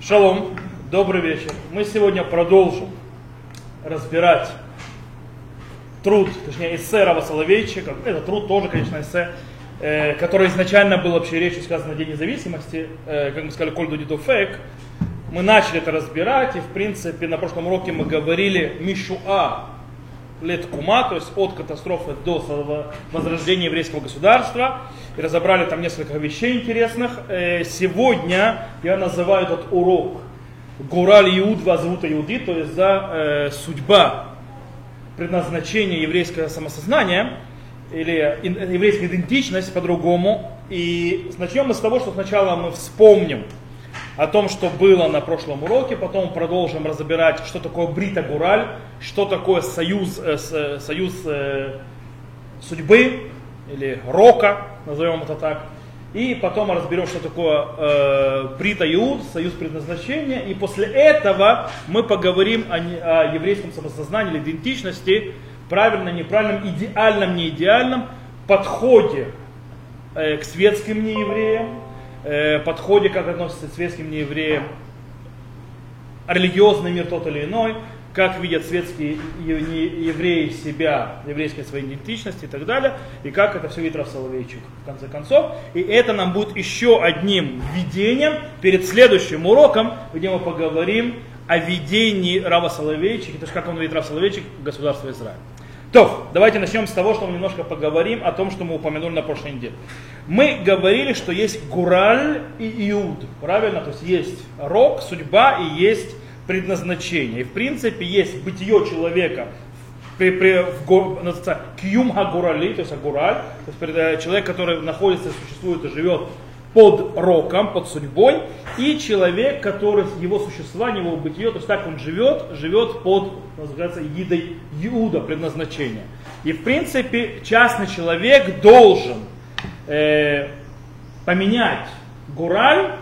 Шалом, добрый вечер. Мы сегодня продолжим разбирать труд, точнее эссе Рава Соловейчика, это труд тоже, конечно, эссе, э, который изначально был вообще речью сказано на День независимости, э, как мы сказали, Коль Дуди Фейк. Мы начали это разбирать, и в принципе на прошлом уроке мы говорили Мишуа лет Кума, то есть от катастрофы до возрождения еврейского государства. И разобрали там несколько вещей интересных. Э, сегодня я называю этот урок Гураль Иуд Вазрута Иуди, то есть за э, судьба предназначение еврейского самосознания или еврейская идентичность по-другому. И начнем мы с того, что сначала мы вспомним о том, что было на прошлом уроке, потом продолжим разбирать, что такое Брита Гураль, что такое союз, э, э, союз э, судьбы или рока, назовем это так. И потом разберем, что такое э, Брита Иуд, союз предназначения. И после этого мы поговорим о, о еврейском самосознании или идентичности, правильном, неправильном, идеальном, неидеальном подходе э, к светским неевреям, э, подходе, как относится к светским неевреям религиозный мир тот или иной, как видят светские евреи себя, еврейской своей идентичности и так далее, и как это все видит Соловейчик в конце концов. И это нам будет еще одним введением перед следующим уроком, где мы поговорим о видении Рава Соловейчика, то есть как он видит Рав Соловейчик в государство Израиль. То, давайте начнем с того, что мы немножко поговорим о том, что мы упомянули на прошлой неделе. Мы говорили, что есть Гураль и Иуд, правильно? То есть есть рок, судьба и есть предназначение. И в принципе есть бытие человека при, при, в, называется, кьюм агурали, то есть агураль, то есть э, человек, который находится, существует и живет под роком, под судьбой, и человек, который его существование, его бытие, то есть так он живет, живет под, называется, едой Иуда, предназначение. И в принципе частный человек должен э, поменять гураль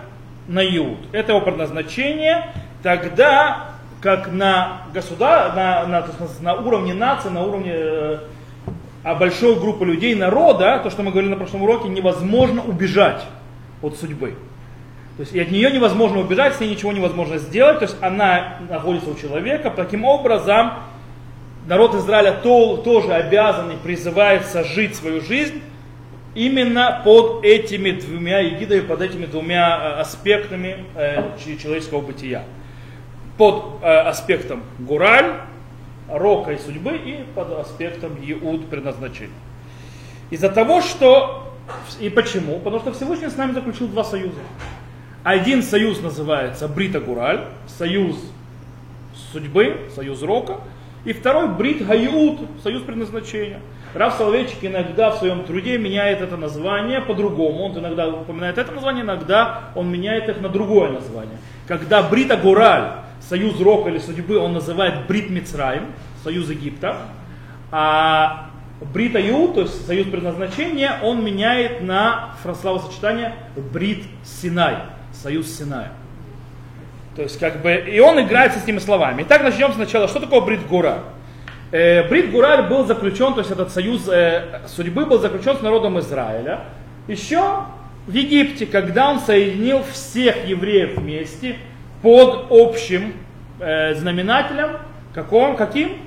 на Иуд. Это его предназначение, тогда как на, государ... на, на, на уровне нации, на уровне э, а большой группы людей, народа, то, что мы говорили на прошлом уроке, невозможно убежать от судьбы. То есть и от нее невозможно убежать, с ней ничего невозможно сделать, то есть она находится у человека. Таким образом, народ Израиля то, тоже обязан и призывается жить свою жизнь именно под этими двумя егидами, под этими двумя э, аспектами э, человеческого бытия под э, аспектом Гураль, рока и судьбы, и под аспектом Иуд предназначения. Из-за того, что... И почему? Потому что Всевышний с нами заключил два союза. Один союз называется Брита Гураль, союз судьбы, союз рока, и второй Брит Гаюд, союз предназначения. Рав Соловейчик иногда в своем труде меняет это название по-другому. Он иногда упоминает это название, иногда он меняет их на другое название. Когда Брита Гураль союз рока или судьбы он называет Брит Мицраим, союз Египта, а Брит Аю, то есть союз предназначения, он меняет на словосочетание Брит Синай, союз Синая. То есть как бы, и он играется с этими словами. Итак, начнем сначала, что такое Брит Гура? Э, Брит Гураль был заключен, то есть этот союз э, судьбы был заключен с народом Израиля. Еще в Египте, когда он соединил всех евреев вместе, под общим э, знаменателем, каком, каким?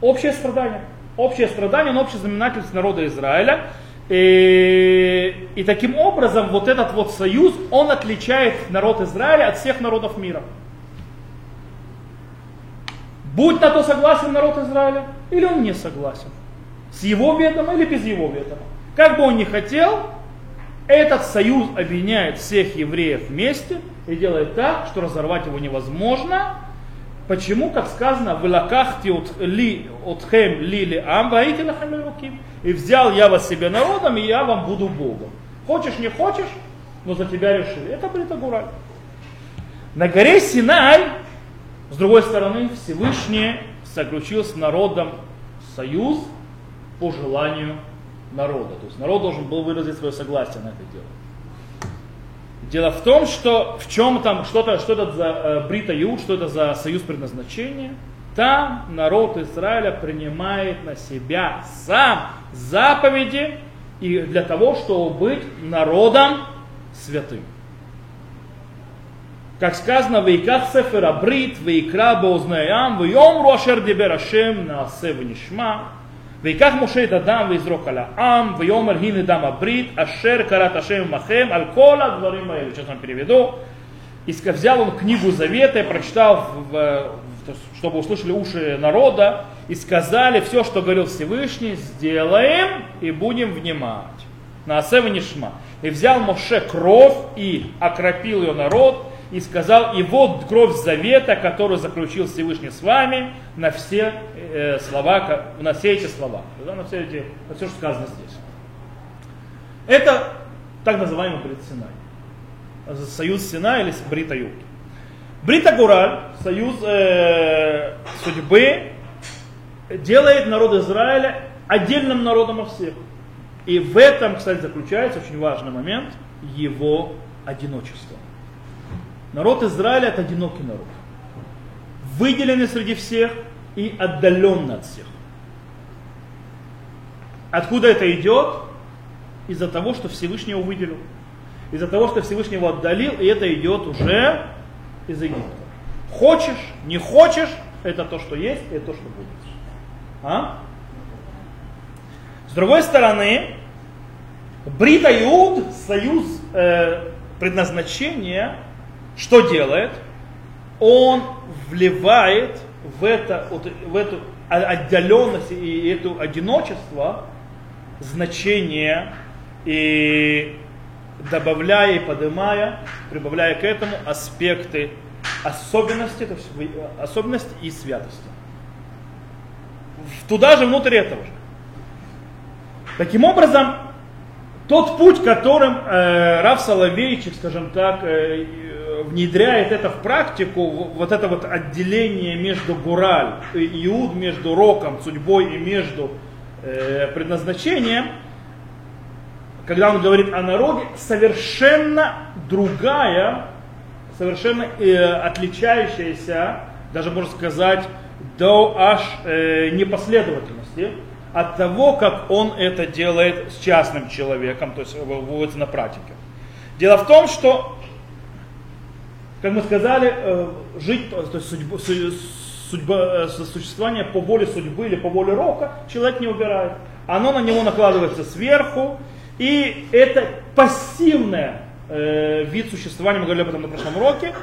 Общее страдание. Общее страдание, он общий знаменатель народа Израиля. И, и таким образом вот этот вот союз, он отличает народ Израиля от всех народов мира. Будь на то согласен народ Израиля, или он не согласен. С его ведома или без его ведома. Как бы он ни хотел, этот союз объединяет всех евреев вместе и делает так, что разорвать его невозможно. Почему, как сказано, в лакахти от ли от хем ли ли ам. И взял я вас себе народом, и я вам буду Богом. Хочешь, не хочешь, но за тебя решили. Это будет Агураль. На горе Синай, с другой стороны, Всевышний заключил с народом союз по желанию народа. То есть народ должен был выразить свое согласие на это дело. Дело в том, что в чем там, что-то, что это за э, Брита Юд, что это за союз предназначения. Там народ Израиля принимает на себя сам заповеди и для того, чтобы быть народом святым. как сказано, «Вейках сефера брит, вейкра боузнаям, вейомру ашер дибер Ашем наасе венишма». ויקח משה את הדם ויזרוק על העם, ויאמר הנה דם הברית, אשר קראת השם עמכם, על כל הדברים האלה. Сейчас вам переведу. И взял он книгу Завета и прочитал, в, в, чтобы услышали уши народа, и сказали все, что говорил Всевышний, сделаем и будем внимать. На Асева Нишма. И взял Моше кровь и окропил ее народ, и сказал, и вот кровь завета, которую заключил Всевышний с вами, на все э, слова, на все эти слова, да, на все эти, на все, что сказано здесь. Это так называемый Брит Синай. Союз Сина или Брита Юд. Брита Гураль, союз э, судьбы, делает народ Израиля отдельным народом от всех. И в этом, кстати, заключается очень важный момент его одиночества. Народ Израиля это одинокий народ. Выделенный среди всех и отдаленный от всех. Откуда это идет? Из-за того, что Всевышний его выделил. Из-за того, что Всевышний его отдалил, и это идет уже из Египта. Хочешь, не хочешь, это то, что есть, это то, что будет. А? С другой стороны, Брита Иуд, союз э, предназначения, что делает? Он вливает в, это, в эту отдаленность и это одиночество значение и добавляя и поднимая, прибавляя к этому аспекты особенности, то есть особенности и святости. Туда же, внутрь этого же. Таким образом, тот путь, которым э, Раф Соловейчик, скажем так, э, внедряет это в практику, вот это вот отделение между Гураль, Иуд, между роком, судьбой и между э, предназначением, когда он говорит о народе, совершенно другая, совершенно э, отличающаяся, даже можно сказать, до аж э, непоследовательности от того, как он это делает с частным человеком, то есть выводится на практике. Дело в том, что как мы сказали, э, жить, то есть судьба, судьба, э, существование по воле судьбы или по воле рока человек не убирает. Оно на него накладывается сверху, и это пассивное э, вид существования, мы говорили об этом на прошлом уроке,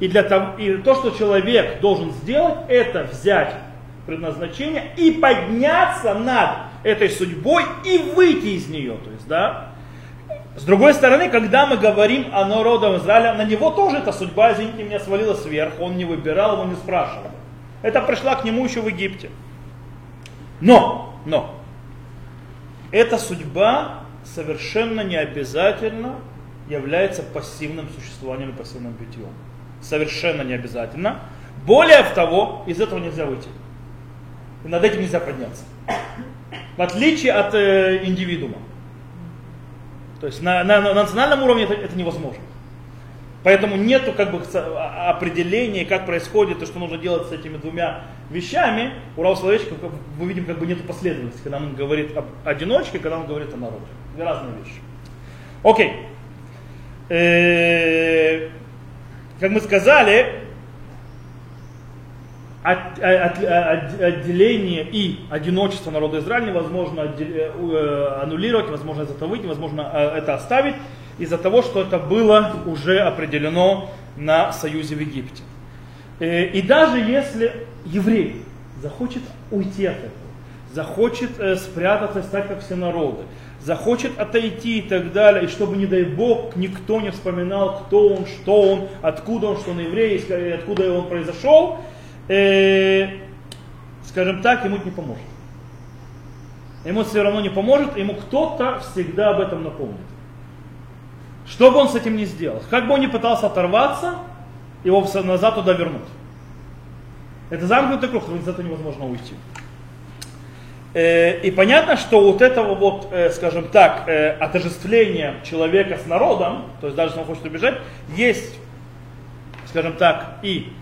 и, для того, и то, что человек должен сделать, это взять предназначение и подняться над этой судьбой и выйти из нее. То есть, да, с другой стороны, когда мы говорим о народе Израиля, на него тоже эта судьба, извините меня, свалилась сверху, он не выбирал, его не спрашивал. Это пришла к нему еще в Египте. Но, но, эта судьба совершенно не обязательно является пассивным существованием и пассивным битьем. Совершенно не обязательно. Более того, из этого нельзя выйти. И над этим нельзя подняться. В отличие от э, индивидуума. То есть на, на, на национальном уровне это, это невозможно. Поэтому нет как бы определения, как происходит то, что нужно делать с этими двумя вещами. У Рау мы видим, как бы нет последовательности, когда он говорит об одиночке, когда он говорит о народе. Две разные вещи. Окей. Э, как мы сказали, отделение и одиночество народа Израиля невозможно э, э, аннулировать, невозможно из этого выйти, невозможно э, это оставить из-за того, что это было уже определено на союзе в Египте. И даже если еврей захочет уйти от этого, захочет спрятаться, стать как все народы, захочет отойти и так далее, и чтобы, не дай Бог, никто не вспоминал, кто он, что он, откуда он, что он еврей, откуда он произошел, э, скажем так, ему это не поможет. Ему все равно не поможет, ему кто-то всегда об этом напомнит. Что бы он с этим не сделал, как бы он ни пытался оторваться, его назад туда вернуть. Это замкнутый круг, из этого невозможно уйти. Э, и понятно, что вот этого вот, э, скажем так, э, отождествление человека с народом, то есть даже если он хочет убежать, есть, скажем так, и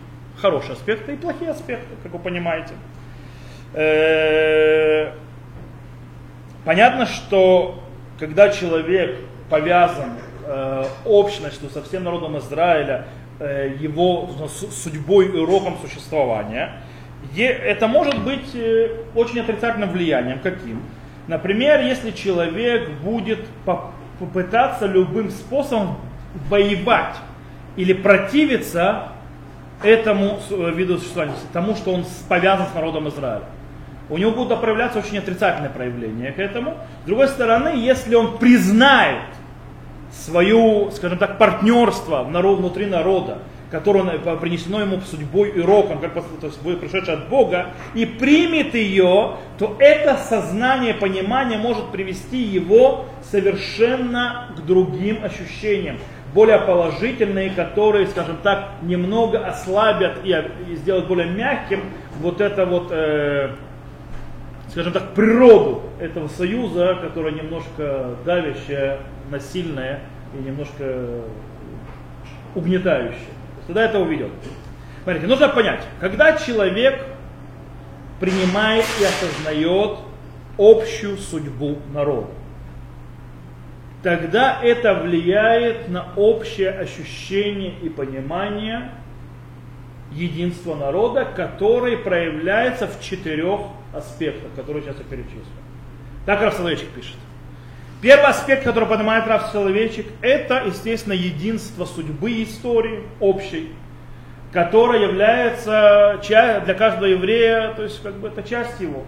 хорошие аспекты и плохие аспекты, как вы понимаете. Э, понятно, что когда человек повязан э, общностью со всем народом Израиля, э, его судьбой и уроком существования. Это может быть очень отрицательным влиянием. Каким? Например, если человек будет попытаться любым способом воевать или противиться этому виду существования, тому, что он повязан с народом Израиля. У него будут проявляться очень отрицательные проявления к этому. С другой стороны, если он признает свою, скажем так, партнерство внутри народа, которое принесено ему судьбой и роком, как то есть будет пришедшее от Бога, и примет ее, то это сознание, понимание может привести его совершенно к другим ощущениям, более положительные, которые, скажем так, немного ослабят и, и сделают более мягким вот это вот, э, скажем так, природу этого союза, которая немножко давящая, насильная и немножко угнетающая. Тогда это увидел. Смотрите, нужно понять, когда человек принимает и осознает общую судьбу народа, тогда это влияет на общее ощущение и понимание единства народа, который проявляется в четырех аспектах, которые сейчас я перечислю. Так Рафсоловичек пишет. Первый аспект, который поднимает Раф Соловейчик, это, естественно, единство судьбы истории общей, которая является для каждого еврея, то есть как бы это часть его.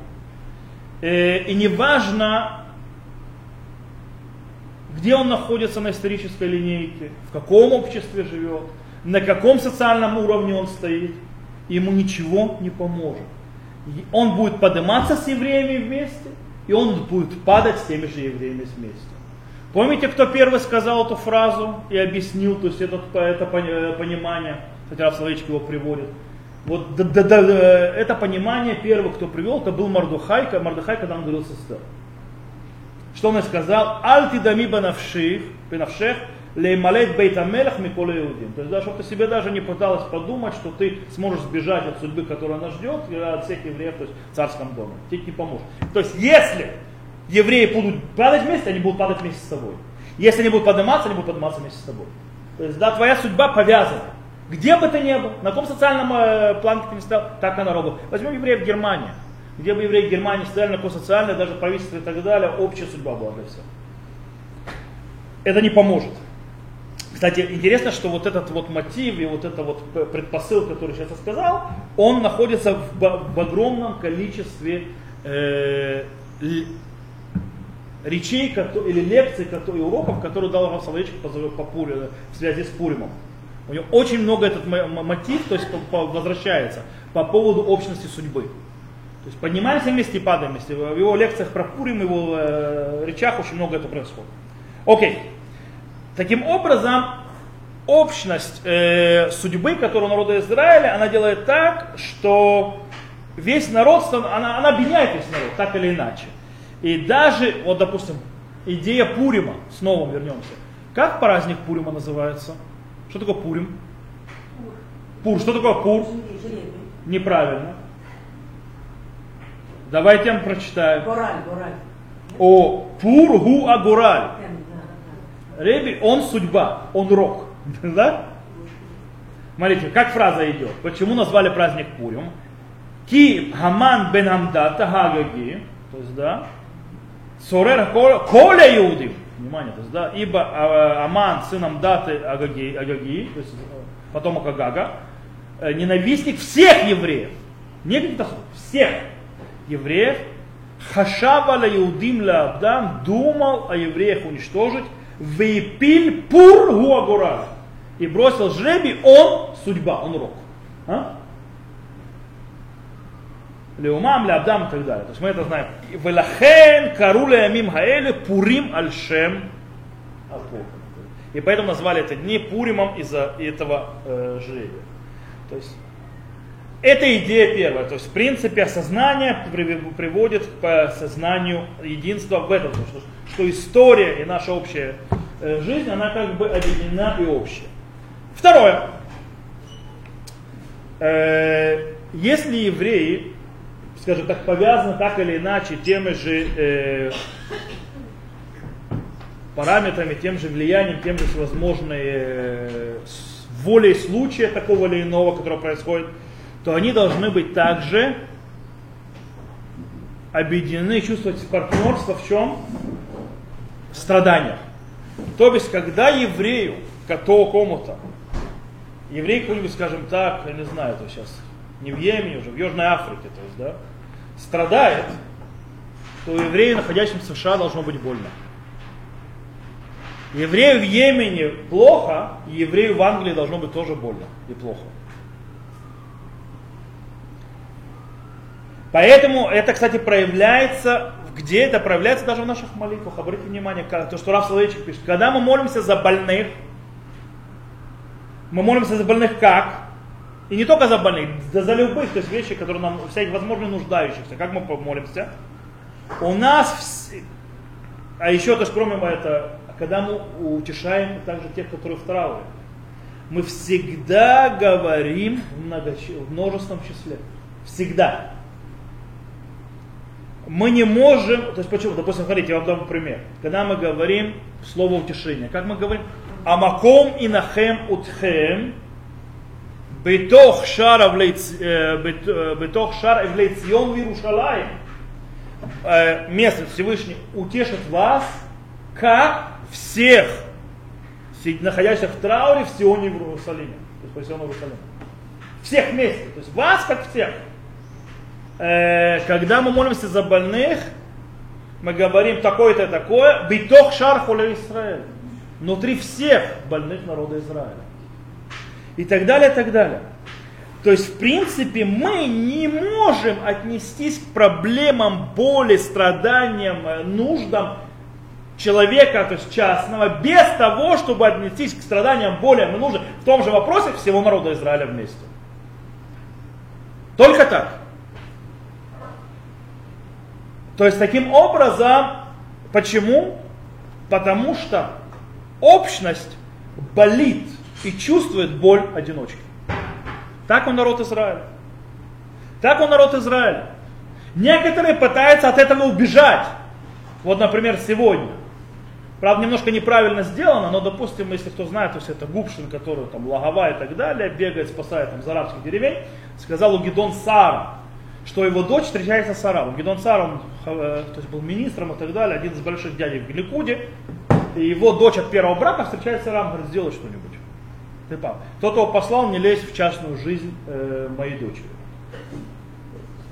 Э, и неважно, где он находится на исторической линейке, в каком обществе живет, на каком социальном уровне он стоит, ему ничего не поможет. Он будет подниматься с евреями вместе, и он будет падать с теми же евреями вместе. Помните, кто первый сказал эту фразу и объяснил, то есть это, это понимание, хотя в словечке его приводит. Вот да, да, да, это понимание первый, кто привел, это был Мардухай, Мардухай, когда он говорил с Эстер. Что он сказал? Аль дами банавших, бенавшех, леймалет бейтамелах миколе иудим. То есть, да, чтобы ты себе даже не пыталась подумать, что ты сможешь сбежать от судьбы, которая нас ждет, от всех евреев, то есть в царском доме. Тебе не поможет. То есть, если евреи будут падать вместе, они будут падать вместе с тобой. Если они будут подниматься, они будут подниматься вместе с тобой. То есть, да, твоя судьба повязана. Где бы ты ни был, на каком социальном э, плане ты не стал, так и на рогу. Возьмем евреев в Германии. Где бы евреи Германии какой социальной, даже правительство и так далее, общая судьба была для всех. Это не поможет. Кстати, интересно, что вот этот вот мотив и вот это вот предпосыл, который сейчас я сказал, он находится в, в огромном количестве э, речей или лекций и уроков, которые дал Соловейчик по, по Пуре, в связи с Пуримом. У него очень много этот мотив, то есть возвращается по поводу общности судьбы. То есть поднимаемся вместе и падаем вместе. В его лекциях про Пурим, в его э, речах очень много это происходит. Окей. Таким образом, общность э, судьбы, которую у народа Израиля, она делает так, что весь народ, она, она объединяет весь народ, так или иначе. И даже, вот допустим, идея Пурима, снова вернемся. Как праздник Пурима называется? Что такое Пурим? Пур. Что такое Пур? Неправильно. Давайте я вам прочитаю. Гораль, гораль. О, Пур гу агураль. Реби, он судьба, он рок. Да? Смотрите, как фраза идет. Почему назвали праздник Пурим? Ки Хаман бен Амдата Хагаги, то есть, да, Сорер Коля Иудим, внимание, то есть, да, ибо а, Аман, сын Амдаты Агаги, Агаги то есть, потомок Агага, э, ненавистник всех евреев, не каких-то всех евреев, Хашава Иудим ла Абдам думал о евреях уничтожить, Вейпиль пур гуагура. И бросил жребий, он судьба, он рок. А? Леумам, Леабдам и так далее. То есть мы это знаем. Велахен каруля амим хаэле пурим альшем И поэтому назвали это дни Пуримом из-за этого э, жребия. То есть это идея первая. То есть, в принципе, осознание приводит к сознанию единства в этом. Что, что история и наша общая э, жизнь, она как бы объединена и общая. Второе. Э, если евреи, скажем так, повязаны так или иначе теми же э, параметрами, тем же влиянием, тем же возможной волей случая такого или иного, которое происходит, то они должны быть также объединены, чувствовать партнерство в чем? В страданиях. То есть, когда еврею, какому-то, еврей какой-нибудь, скажем так, я не знаю, это сейчас не в Йемене уже, в Южной Африке, то есть, да, страдает, то еврею, находящимся в США, должно быть больно. Еврею в Йемене плохо, и еврею в Англии должно быть тоже больно и плохо. Поэтому это, кстати, проявляется, где это проявляется даже в наших молитвах. Обратите внимание, то, что Раф Соловейчик пишет. Когда мы молимся за больных, мы молимся за больных как? И не только за больных, да за любых, то есть вещи, которые нам, всяких возможно нуждающихся. Как мы молимся? У нас, а еще, то есть кроме этого, когда мы утешаем также тех, которые в трауре, мы всегда говорим в, много, в множественном числе. Всегда мы не можем, то есть почему, допустим, смотрите, я вам дам пример. Когда мы говорим слово утешение, как мы говорим, Амаком и нахем утхем, бетох шар эвлейцион э, э, в Иерушалаем. Э, место Всевышний утешит вас, как всех, находящихся в трауре в Сионе в Иерусалиме. То есть по Сиону Иерусалима. Всех вместе, то есть вас как всех. Когда мы молимся за больных, мы говорим такое-то такое, битох шар холе Израиль. Внутри всех больных народа Израиля и так далее, и так далее. То есть, в принципе, мы не можем отнестись к проблемам боли, страданиям, э, нуждам человека, то есть частного, без того, чтобы отнестись к страданиям, болям и нуждам в том же вопросе всего народа Израиля вместе. Только так. То есть, таким образом, почему? Потому что общность болит и чувствует боль одиночки. Так он народ Израиля. Так он народ Израиля. Некоторые пытаются от этого убежать. Вот, например, сегодня. Правда, немножко неправильно сделано, но, допустим, если кто знает, то есть это Губшин, который там Лагова и так далее, бегает, спасает там, из арабских деревень, сказал у Гидон Сара, что его дочь встречается с арабом. Гидон Сар, он э, то есть был министром и так далее, один из больших дядей в Ликуде, и его дочь от первого брака встречается с арабом, говорит, сделай что-нибудь. Ты пап. Тот его послал, не лезь в частную жизнь э, моей дочери.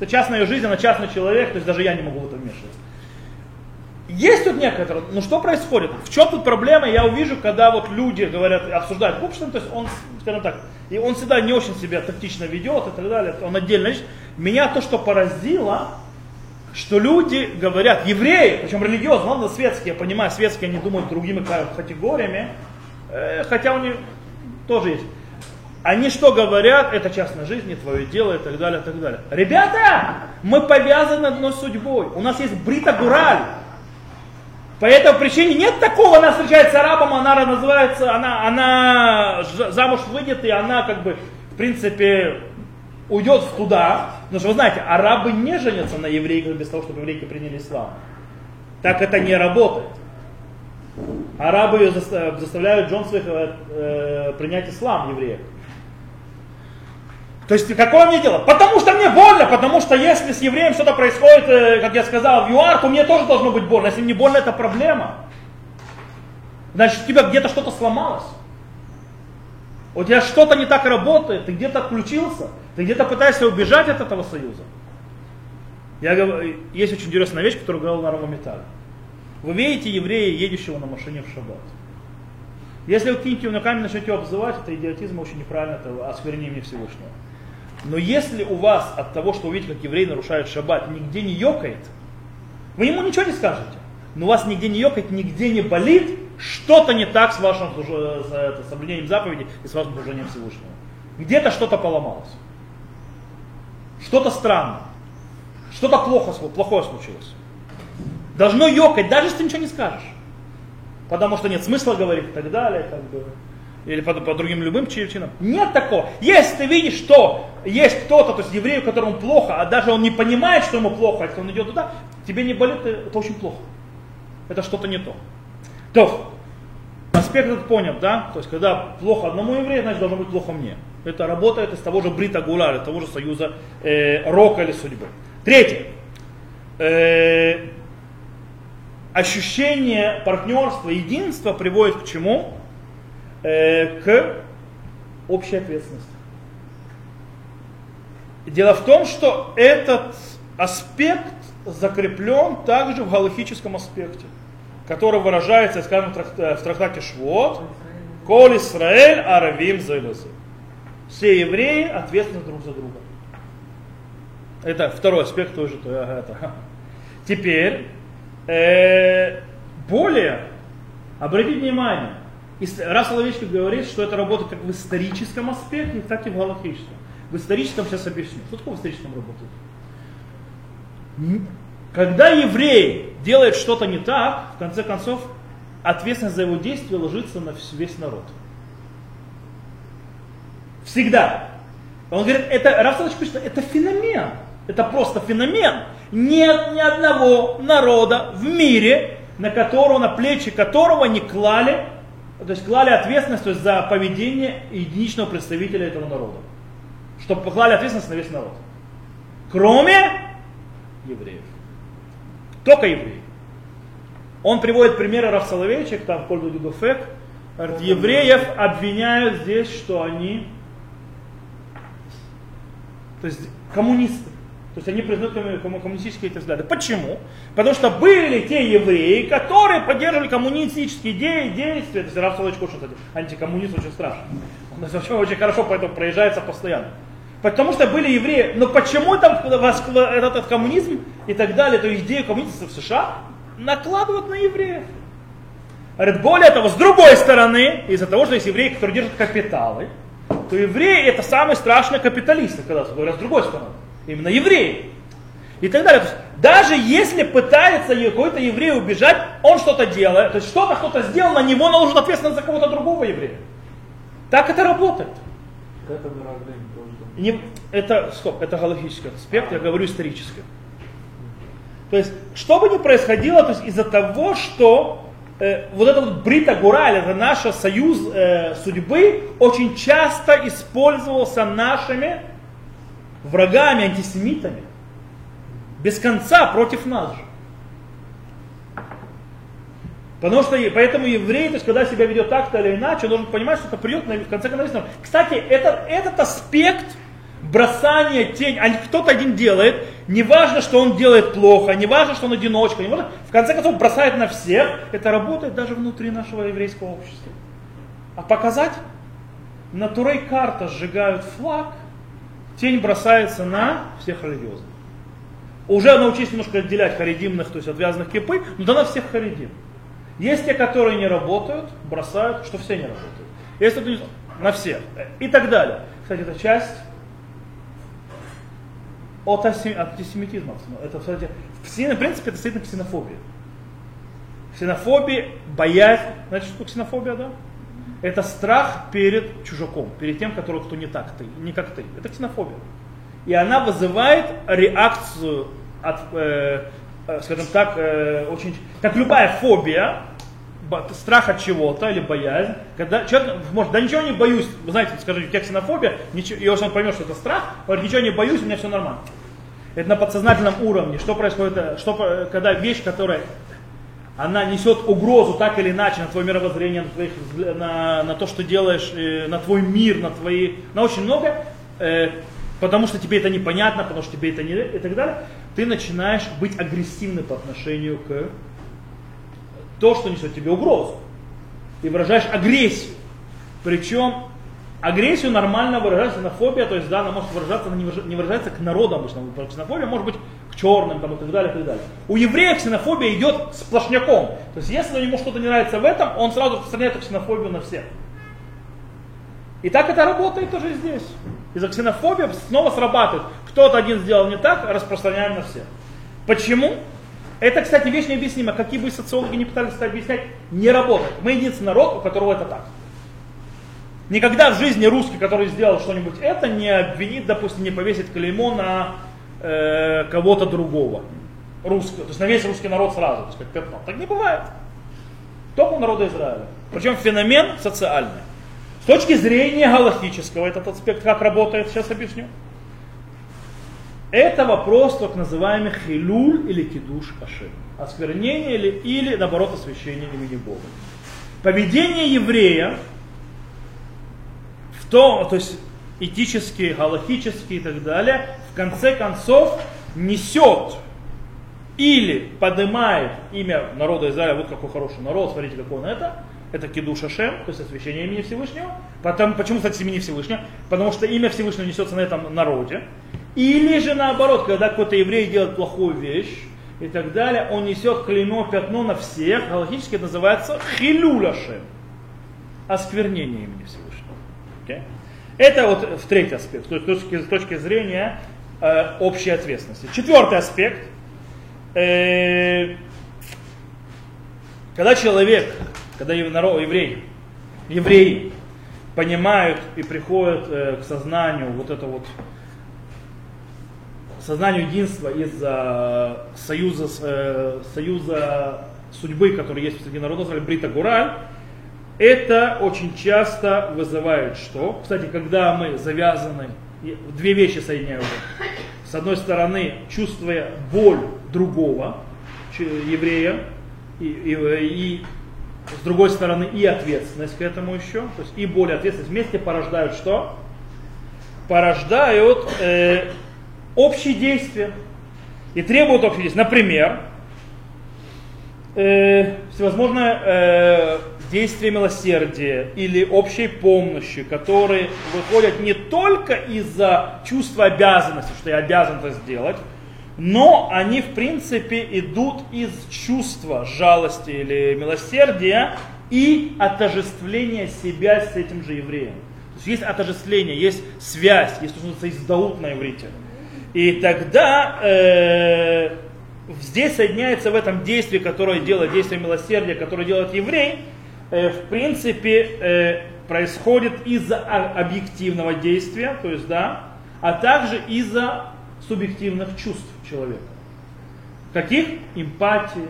Это частная жизнь, она частный человек, то есть даже я не могу в это вмешиваться. Есть тут некоторые, ну что происходит? В чем тут проблема? Я увижу, когда вот люди говорят, обсуждают Губштейн, то есть он, скажем так, и он всегда не очень себя тактично ведет и так далее, он отдельно. Меня то, что поразило, что люди говорят, евреи, причем религиозно, ладно, светские, я понимаю, светские, они думают другими категориями, э, хотя у них тоже есть. Они что говорят, это частная жизнь, не твое дело и так далее, и так далее. Ребята, мы повязаны одной судьбой. У нас есть Брита Гураль. По этой причине нет такого, она встречается с арабом, она называется, она, она замуж выйдет, и она как бы, в принципе, уйдет туда. Потому что вы знаете, арабы не женятся на еврейках без того, чтобы еврейки приняли ислам. Так это не работает. Арабы заставляют Джон своих э, принять ислам евреев. То есть какое мне дело? Потому что мне больно, потому что если с евреем что-то происходит, э, как я сказал, в ЮАР, то мне тоже должно быть больно. Если мне больно, это проблема. Значит, у тебя где-то что-то сломалось. У тебя что-то не так работает, ты где-то отключился, ты где-то пытаешься убежать от этого союза. Я говорю, есть очень интересная вещь, которую говорил на Равометале. Вы видите еврея, едущего на машине в шаббат. Если вы кинете его на камень, начнете его обзывать, это идиотизм очень неправильно, это осквернение Всевышнего. Но если у вас от того, что вы видите, как еврей нарушает шаббат, нигде не ёкает, вы ему ничего не скажете. Но у вас нигде не ёкает, нигде не болит, что-то не так с вашим это, соблюдением заповеди и с вашим служением Всевышнего. Где-то что-то поломалось. Что-то странно. Что-то плохо, плохое случилось. Должно ёкать, даже если ты ничего не скажешь. Потому что нет смысла говорить и так далее, как бы, или по, по другим любым причинам. Нет такого. Если ты видишь, что есть кто-то, то есть еврею, которому плохо, а даже он не понимает, что ему плохо, если он идет туда, тебе не болит, это очень плохо. Это что-то не то. То, аспект этот понят, да? То есть, когда плохо одному еврею, значит должно быть плохо мне. Это работает из того же Брита Гула, из того же союза э, рока или судьбы. Третье. Э, ощущение партнерства, единства приводит к чему? Э, к общей ответственности. Дело в том, что этот аспект закреплен также в галактическом аспекте, который выражается, скажем, в трактате Швот, Кол Исраэль Аравим Зайлазы. Все евреи ответственны друг за друга. Это второй аспект тоже. Это. Теперь, э, более, обратите внимание, раз Соловейчик говорит, что это работает как в историческом аспекте, так и в галактическом. В историческом сейчас объясню. Что такое в историческом работает? Когда еврей делает что-то не так, в конце концов, ответственность за его действие ложится на весь народ. Всегда. Он говорит, это, Раф пишет, это феномен. Это просто феномен. Нет ни одного народа в мире, на которого, на плечи которого не клали, то есть клали ответственность то есть, за поведение единичного представителя этого народа. Чтобы поклали ответственность на весь народ. Кроме евреев. Только евреи. Он приводит примеры Соловейчик, там Кольду Дудофек. Евреев обвиняют здесь, что они то есть коммунисты. То есть они признают коммунистические эти взгляды. Почему? Потому что были те евреи, которые поддерживали коммунистические идеи, действия. То есть Раф Соловейчик очень, кстати, антикоммунист очень страшно. Он очень, очень хорошо поэтому проезжается постоянно. Потому что были евреи. Но почему там этот, коммунизм и так далее, эту идею коммунистов в США накладывают на евреев? Говорит, более того, с другой стороны, из-за того, что есть евреи, которые держат капиталы, то евреи это самые страшные капиталисты, когда говорят с другой стороны. Именно евреи. И так далее. То есть, даже если пытается какой-то еврей убежать, он что-то делает, то есть что-то кто-то сделал, на него наложит ответственность за кого-то другого еврея. Так это работает. Это не, это, стоп, это галактический аспект, я говорю исторический. То есть, что бы ни происходило, то есть из-за того, что э, вот этот вот Брита Гураль, это наш союз э, судьбы, очень часто использовался нашими врагами, антисемитами. Без конца против нас же. Потому что, поэтому еврей, то есть, когда себя ведет так-то или иначе, он должен понимать, что это придет в конце концов. Кстати, этот, этот аспект бросание тень, а кто-то один делает, не важно, что он делает плохо, не важно, что он одиночка, не в конце концов бросает на всех, это работает даже внутри нашего еврейского общества. А показать? На Турей карта сжигают флаг, тень бросается на всех религиозных. Уже научились немножко отделять харидимных, то есть отвязанных кипы, но да на всех харидим. Есть те, которые не работают, бросают, что все не работают. Есть это на всех. И так далее. Кстати, это часть от антисемитизма. Это, кстати, в принципе, это стоит на ксенофобии. Ксенофобия, боязнь, значит, что ксенофобия, да? Это страх перед чужаком, перед тем, который кто не так ты, не как ты. Это ксенофобия. И она вызывает реакцию от, э, э скажем так, э, очень, как любая фобия, страх от чего-то или боязнь, когда человек может, да ничего не боюсь, вы знаете, скажите, как ксенофобия, ничего, и если он поймет, что это страх, говорит, ничего не боюсь, у меня все нормально. Это на подсознательном уровне. Что происходит, э, что, когда вещь, которая она несет угрозу так или иначе на твое мировоззрение, на, твоих, на, на то, что делаешь, э, на твой мир, на твои, на очень много, э, потому что тебе это непонятно, потому что тебе это не и так далее, ты начинаешь быть агрессивным по отношению к то, что несет тебе угрозу. И выражаешь агрессию. Причем агрессию нормально выражается на фобия, то есть да, она может выражаться, она не выражается к народу обычно. Ксенофобия может быть черным там, и так далее, и так далее. У евреев ксенофобия идет сплошняком. То есть если ему что-то не нравится в этом, он сразу распространяет эту ксенофобию на всех. И так это работает тоже здесь. Из-за ксенофобии снова срабатывает. Кто-то один сделал не так, распространяем на всех. Почему? Это, кстати, вещь необъяснима. Какие бы социологи не пытались это объяснять, не работает. Мы единственный народ, у которого это так. Никогда в жизни русский, который сделал что-нибудь это, не обвинит, допустим, не повесит клеймо на э, кого-то другого. Русского. То есть на весь русский народ сразу, то есть как пятно. Так не бывает. Только у народа Израиля. Причем феномен социальный. С точки зрения галактического, этот аспект как работает, сейчас объясню. Это вопрос так называемый хилюль или кидуш ашем. Осквернение или, или наоборот освящение имени Бога. Поведение еврея в том, то есть этически, галактически и так далее, конце концов несет или поднимает имя народа Израиля, вот какой хороший народ, смотрите, какой он это, это Кидуш Ашем, то есть освящение имени Всевышнего. Потом, почему, кстати, имени Всевышнего? Потому что имя Всевышнего несется на этом народе. Или же наоборот, когда какой-то еврей делает плохую вещь и так далее, он несет клеймо, пятно на всех. Галактически это называется хилюляшем. Осквернение имени Всевышнего. Okay? Это вот в третий аспект, то есть с точки, с точки зрения э, общей ответственности. Четвертый аспект. Э, когда человек, когда народ, еврей, евреи понимают и приходят э, к сознанию вот это вот сознанию единства из-за союза, союза судьбы, который есть среди народов Израиля, Брита Гураль, это очень часто вызывает что? Кстати, когда мы завязаны, две вещи соединяют. С одной стороны, чувствуя боль другого еврея, и, и, и с другой стороны и ответственность к этому еще, то есть и боль и ответственность вместе порождают что? Порождают э, общие действия и требуют общих действий. Например, э, всевозможное э, действие милосердия или общей помощи, которые выходят не только из-за чувства обязанности, что я обязан это сделать, но они в принципе идут из чувства жалости или милосердия и отождествления себя с этим же евреем. То есть есть отождествление, есть связь, есть то, что называется издаут на иврите. И тогда э, здесь соединяется в этом действии, которое делает действие милосердия, которое делает еврей, э, в принципе, э, происходит из-за объективного действия, то есть, да, а также из-за субъективных чувств человека. Каких? Эмпатии,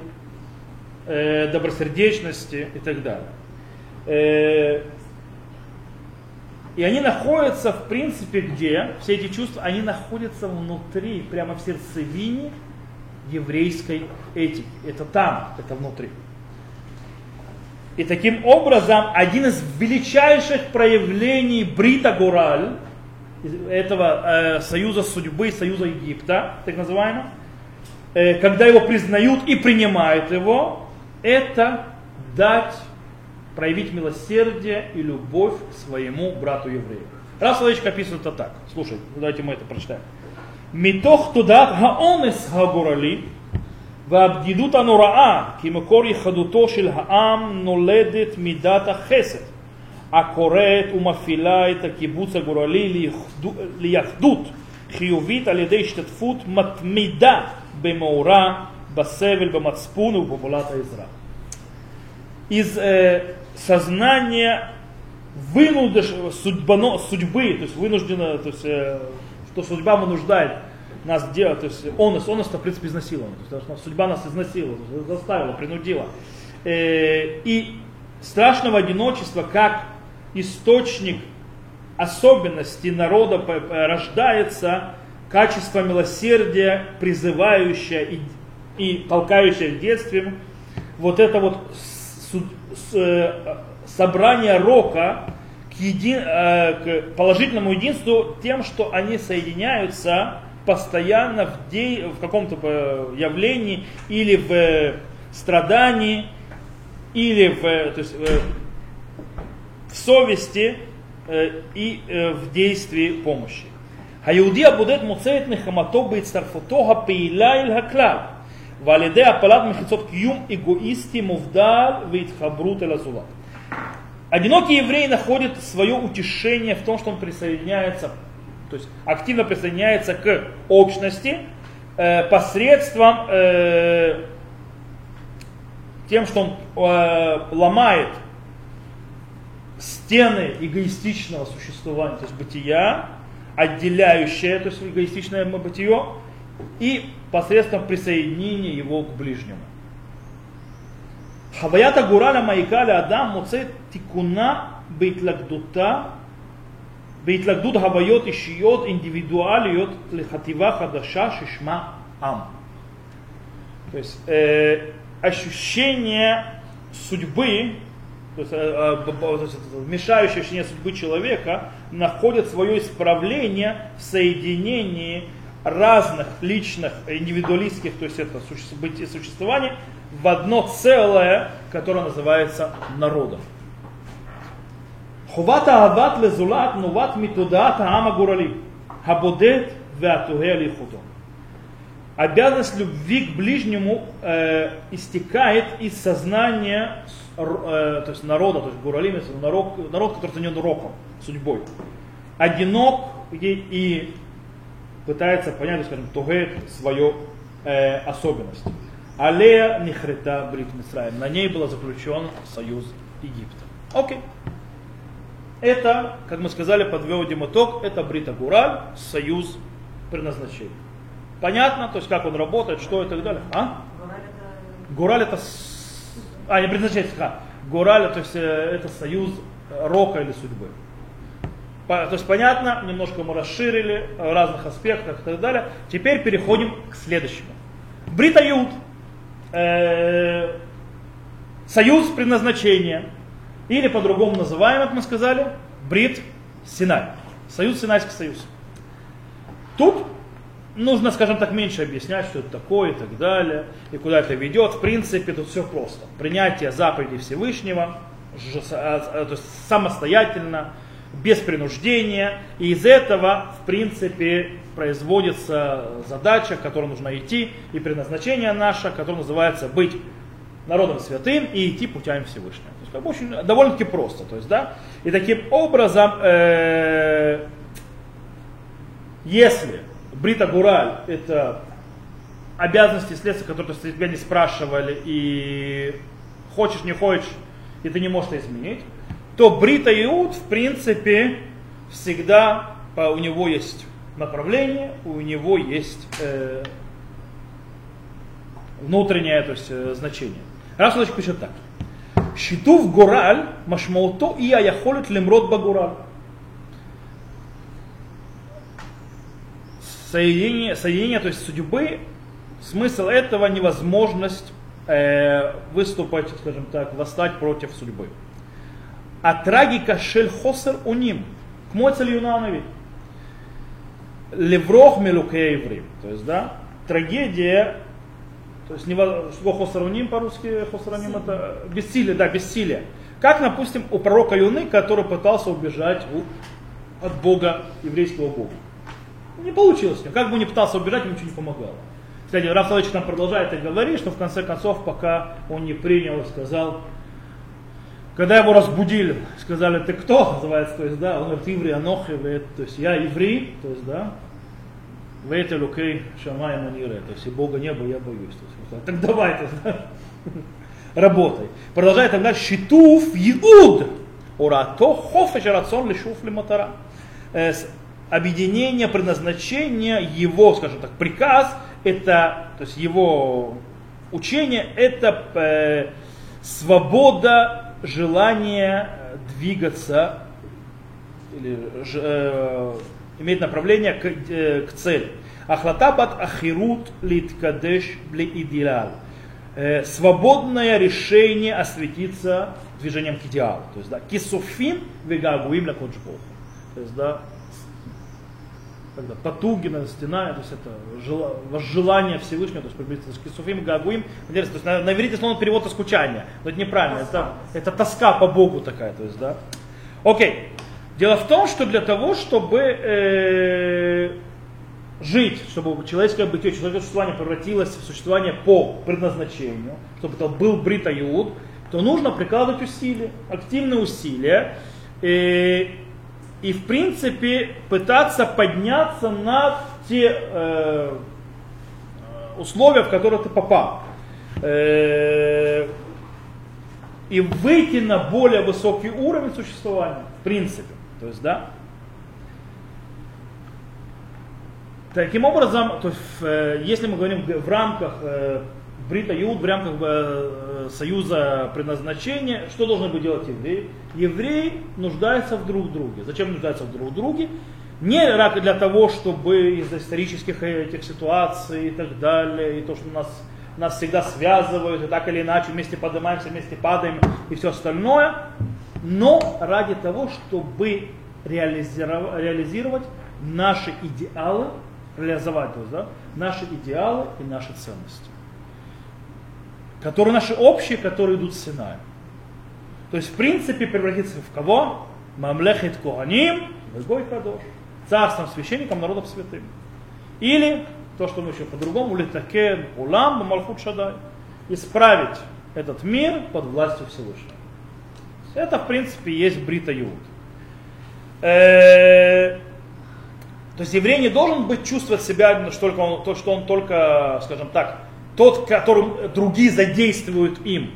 э, добросердечности и так далее. Э, и они находятся, в принципе, где? Все эти чувства, они находятся внутри, прямо в сердцевине еврейской этики. Это там, это внутри. И таким образом, один из величайших проявлений Брита Гураль, этого э, союза судьбы, союза Египта, так называемого, э, когда его признают и принимают его, это дать проявить милосердие и любовь к своему брату еврею. Раз Соловейчик описывает это так. Слушай, давайте мы это прочитаем. מתוך תודעת האונס הגורלי והבדידות הנוראה כמקור ייחדותו של העם נולדת מידת החסד הקוראת ומפעילה את הקיבוץ הגורלי ליחדות חיובית על ידי השתתפות מתמידה במאורע, בסבל, במצפון ובפעולת העזרה. Из э, сознание вынудыш, судьбано, судьбы, то есть вынуждено, то есть, э, что судьба вынуждает нас делать, то есть онос, онос это в принципе изнасилование, то есть, судьба нас изнасиловала, заставила, принудила. Э, и страшного одиночества как источник особенности народа рождается качество милосердия, призывающее и, и толкающее в детстве вот это вот Э, собрание рока к, еди, э, к положительному единству тем, что они соединяются постоянно в, де, в каком-то э, явлении или в страдании, или в, то есть, в совести и в действии помощи. היהודי הבודד מוצא את נחמתו בהצטרפותו הפעילה אל הכלל. ועל ידי הפלת מחיצות קיום эгоисти мувдал вейтхабрут элазулат. Одинокий еврей находит свое утешение в том, что он присоединяется, то есть активно присоединяется к общности э, посредством э, тем, что он э, ломает стены эгоистичного существования, то есть бытия, отделяющее, то есть эгоистичное бытие, и посредством присоединения его к ближнему. חוויית הגורל המעיקה לאדם מוצאת תיקונה בהתלכדותה, בהתלכדות הוויות אישיות אינדיבידואליות לחטיבה חדשה ששמה עם. То есть э, ощущение судьбы, то есть, э, э, мешающее ощущение судьбы человека, находит свое исправление в соединении разных личных, индивидуалистских, то есть это существование, в одно целое, которое называется народом. חובת אהבת לזולת נובעת מתודעת העם הגורלי, הבודד והתוהה על ייחודו. Обязанность любви к ближнему э, истекает из сознания э, то есть народа, то есть гуралим, народ, народ, который занят роком, судьбой. Одинок и, и пытается понять, скажем, туге свою э, особенность. Алея Нихрета Брит Мисраем. На ней был заключен союз Египта. Окей. Это, как мы сказали, подведем итог, это Брита Гураль, союз предназначения. Понятно, то есть как он работает, что и так далее. А? Гураль это... А, не предназначение, а. Гураль, то есть это союз рока или судьбы. То есть понятно, немножко мы расширили в разных аспектах и так далее. Теперь переходим к следующему. Брита Юд э, союз предназначения, или по-другому называем, как мы сказали, Брит Синай. Союз Синайский союз. Тут нужно, скажем так, меньше объяснять, что это такое и так далее, и куда это ведет. В принципе, тут все просто. Принятие заповедей Всевышнего, а, а, то есть самостоятельно, без принуждения. И из этого, в принципе, производится задача, к которой нужно идти, и предназначение наше, которое называется быть народом святым и идти путями Всевышнего. То есть, как бы очень, довольно-таки просто. То есть, да? И таким образом, э, если Брита Гураль это обязанности следствия, которые тебя не спрашивали, и хочешь, не хочешь, и ты не можешь это изменить, то Брита Иуд, в принципе, всегда у него есть направление, у него есть э, внутреннее то есть, э, значение. Он пишет так. Щиту гораль машмауто и аяхолит лемрот багураль. Соединение, соединение, то есть судьбы, смысл этого невозможность э, выступать, скажем так, восстать против судьбы. А трагика шель хосер уним. К моцель юнанови. Леврох мелуке еврей. То есть, да, трагедия, то есть, что хосер уним по-русски, хосер уним это бессилие, да, бессилие. Как, допустим, у пророка Юны, который пытался убежать от Бога, еврейского Бога. Не получилось. Как бы не пытался убежать, ему ничего не помогало. Кстати, Раф нам продолжает и говорит, что в конце концов, пока он не принял и сказал, когда его разбудили, сказали, ты кто, называется, то есть, да, он говорит, еврей, анохи, то есть, я еврей, то есть, да, Вейте лукей шамая манире, то есть, и Бога неба я боюсь. То есть, так давай, то есть, да, работай. Продолжает тогда, щитуф иуд, урато хофеш рацион лишуф лиматара. Э, объединение предназначения, его, скажем так, приказ, это, то есть его учение, это э, свобода желание двигаться или э, иметь направление к, э, к цели. Ахлатабат ахирут литкадеш бли идеал. Э, свободное решение осветиться движением к идеалу. То есть, да, кисуфим вегагуим ля То есть, да, когда потуги на стена, то есть это возжелание Всевышнего, то есть приблизиться к Кисуфим, Гагуим. То есть на, на иврите словно перевод это но это неправильно, это, это тоска по Богу такая, то есть, да. Окей. Дело в том, что для того, чтобы э, жить, чтобы человеческое бытие, человеческое существование превратилось в существование по предназначению, чтобы это был Брита Иуд, то нужно прикладывать усилия, активные усилия. И и в принципе пытаться подняться на те э, условия, в которые ты попал. Э, и выйти на более высокий уровень существования, в принципе. То есть, да. Таким образом, то есть, э, если мы говорим в рамках э, Брита Юд, в рамках э, союза предназначения, что должны быть делать евреи? Евреи нуждаются в друг друге. Зачем нуждаются в друг друге? Не для того, чтобы из исторических этих ситуаций и так далее, и то, что нас, нас всегда связывают, и так или иначе вместе поднимаемся, вместе падаем и все остальное, но ради того, чтобы реализировать, наши идеалы, реализовать то да, наши идеалы и наши ценности которые наши общие, которые идут с Синаем. То есть, в принципе, превратиться в кого? Мамлехет Коганим, Гой Кадош. Царством, священником, народом святым. Или, то, что мы еще по-другому, Литакен, Улам, Малхут Шадай. Исправить этот мир под властью Всевышнего. Это, в принципе, есть Брита Юд. Э, то есть еврей не должен быть чувствовать себя, что, он, то, что он только, скажем так, тот, которым другие задействуют им,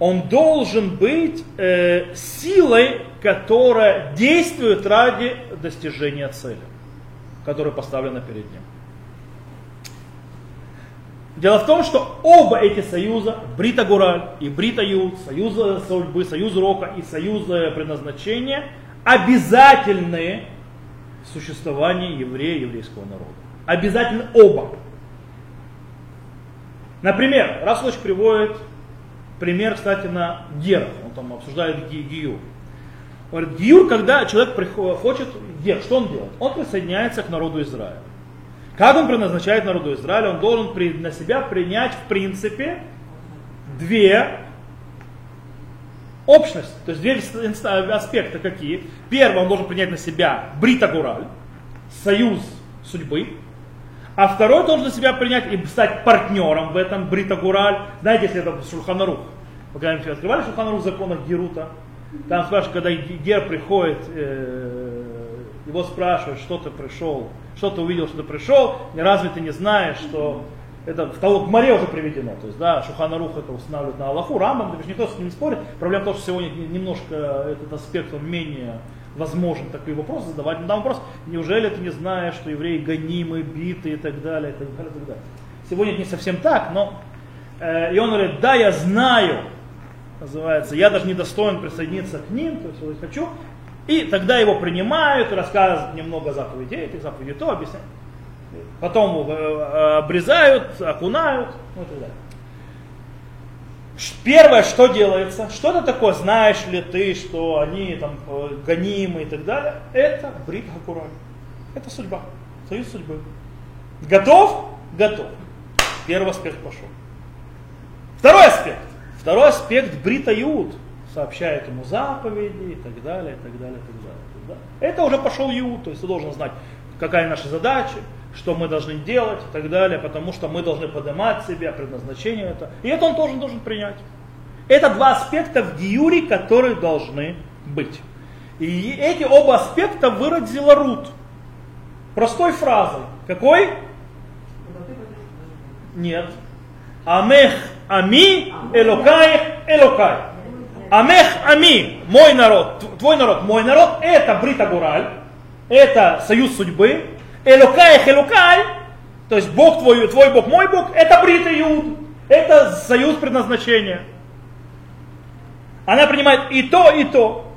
он должен быть э, силой, которая действует ради достижения цели, которая поставлена перед ним. Дело в том, что оба эти союза, Брита Гураль и Брита Юд, союз судьбы, союз рока и союз предназначения, обязательны в существовании еврея еврейского народа. Обязательно оба. Например, Расулыч приводит пример, кстати, на герах. Он там обсуждает ги гиюр. Говорит, гиюр, когда человек приходит, хочет гер, что он делает? Он присоединяется к народу Израиля. Как он предназначает народу Израиля? Он должен при, на себя принять, в принципе, две общности. То есть две аспекта какие. Первый, он должен принять на себя Брита Гураль, союз судьбы, а второй должен себя принять и стать партнером в этом Брита Гураль. Знаете, если это Шульханарух. Вы когда-нибудь открывали Шульханарух в законах Герута? Там спрашивают, когда Гер приходит, э, его спрашивают, что ты пришел, что ты увидел, что ты пришел, не разве ты не знаешь, что это в Талмуд Маре уже приведено. То есть, да, Шуханарух это устанавливает на Аллаху, Рамбам, да, никто с ним не спорит. Проблема в том, что сегодня немножко этот аспект, он менее возможен такой вопрос задавать. Но там вопрос, неужели ты не знаешь, что евреи гонимы, биты и так далее, и так далее, и так далее. Сегодня это не совсем так, но э, и он говорит, да, я знаю, называется, я даже не достоин присоединиться к ним, то есть я хочу. И тогда его принимают, рассказывают немного заповедей, этих заповедей то объясняют. Потом э, обрезают, окунают, ну и так далее. Первое, что делается, что это такое, знаешь ли ты, что они там э, гонимы и так далее, это брит хакурай. Это судьба, союз судьбы. Готов? Готов. Первый аспект пошел. Второй аспект. Второй аспект брита Иуд. Сообщает ему заповеди и так далее, и так далее, и так далее. Это уже пошел Иуд, то есть ты должен знать, какая наша задача, что мы должны делать и так далее, потому что мы должны поднимать себя, предназначение это. И это он тоже должен принять. Это два аспекта в гиюре, которые должны быть. И эти оба аспекта выразила Рут. Простой фразой. Какой? Нет. Амех ами, элокай, элокай. Амех ами, мой народ, твой народ, мой народ, это Брита Гураль, это союз судьбы, Элокай Хелукай, то есть Бог твой, твой Бог, мой Бог, это Брит Иуд, это союз предназначения. Она принимает и то, и то.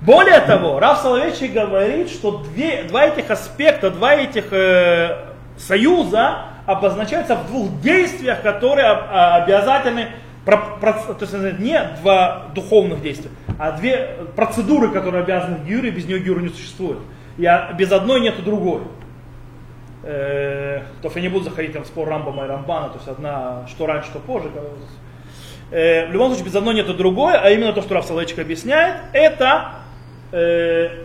Более того, Раф Соловейчик говорит, что две, два этих аспекта, два этих э, союза обозначаются в двух действиях, которые обязательны, про, про, то есть не два духовных действия, а две процедуры, которые обязаны в Гюре, без нее Гюра не существует. Я, без одной нету другой. Э, то я не буду заходить там, в спор Рамбама и Рамбана, то есть одна, что раньше, что позже. Э, в любом случае, без одной нету другой, а именно то, что Раф Салайчик объясняет, это э,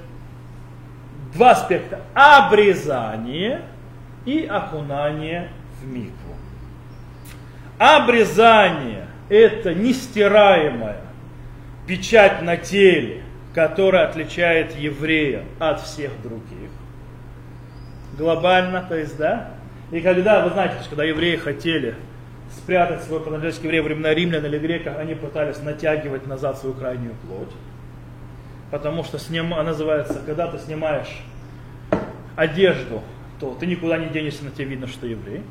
два аспекта. Обрезание и окунание в микву. Обрезание – это нестираемая печать на теле, которая отличает еврея от всех других. Глобально, то есть, да? И когда, вы знаете, когда евреи хотели спрятать свой принадлежность к еврею времена римлян или греков, они пытались натягивать назад свою крайнюю плоть. Потому что сним, называется, когда ты снимаешь одежду, то ты никуда не денешься, на тебе видно, что ты еврей.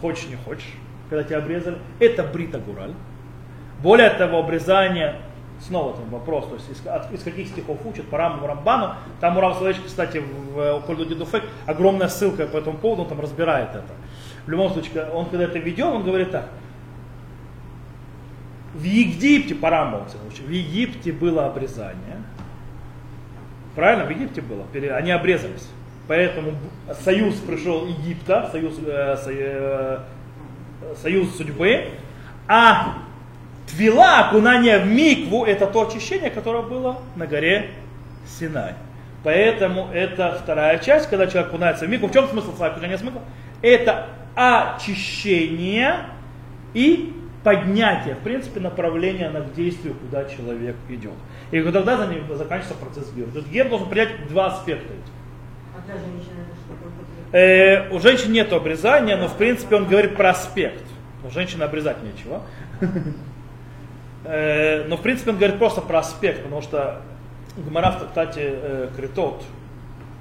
Хочешь, не хочешь. когда тебя обрезали, это брита гураль. Более того, обрезание, снова там вопрос, то есть из, от, из каких стихов учат, по Рамбу, Рамбану, там у Рамсовича, кстати, в Кольду Дедуфек огромная ссылка по этому поводу, он там разбирает это. В любом случае, он когда это ведет, он говорит так, в Египте, по Рамбаму, в Египте было обрезание, правильно, в Египте было, они обрезались. Поэтому союз пришел Египта, союз, э, э, союз судьбы, а твила, окунание в микву, это то очищение, которое было на горе Синай. Поэтому это вторая часть, когда человек окунается в микву. В чем смысл окунания смысла? Это очищение и поднятие, в принципе, направления на действие, куда человек идет. И тогда за ним заканчивается процесс гер. То есть гер должен принять два аспекта. Э, у женщин нет обрезания, но в принципе он говорит про аспект. У женщины обрезать нечего. Э, но в принципе он говорит просто про аспект, потому что Гмара в трактате э, Критот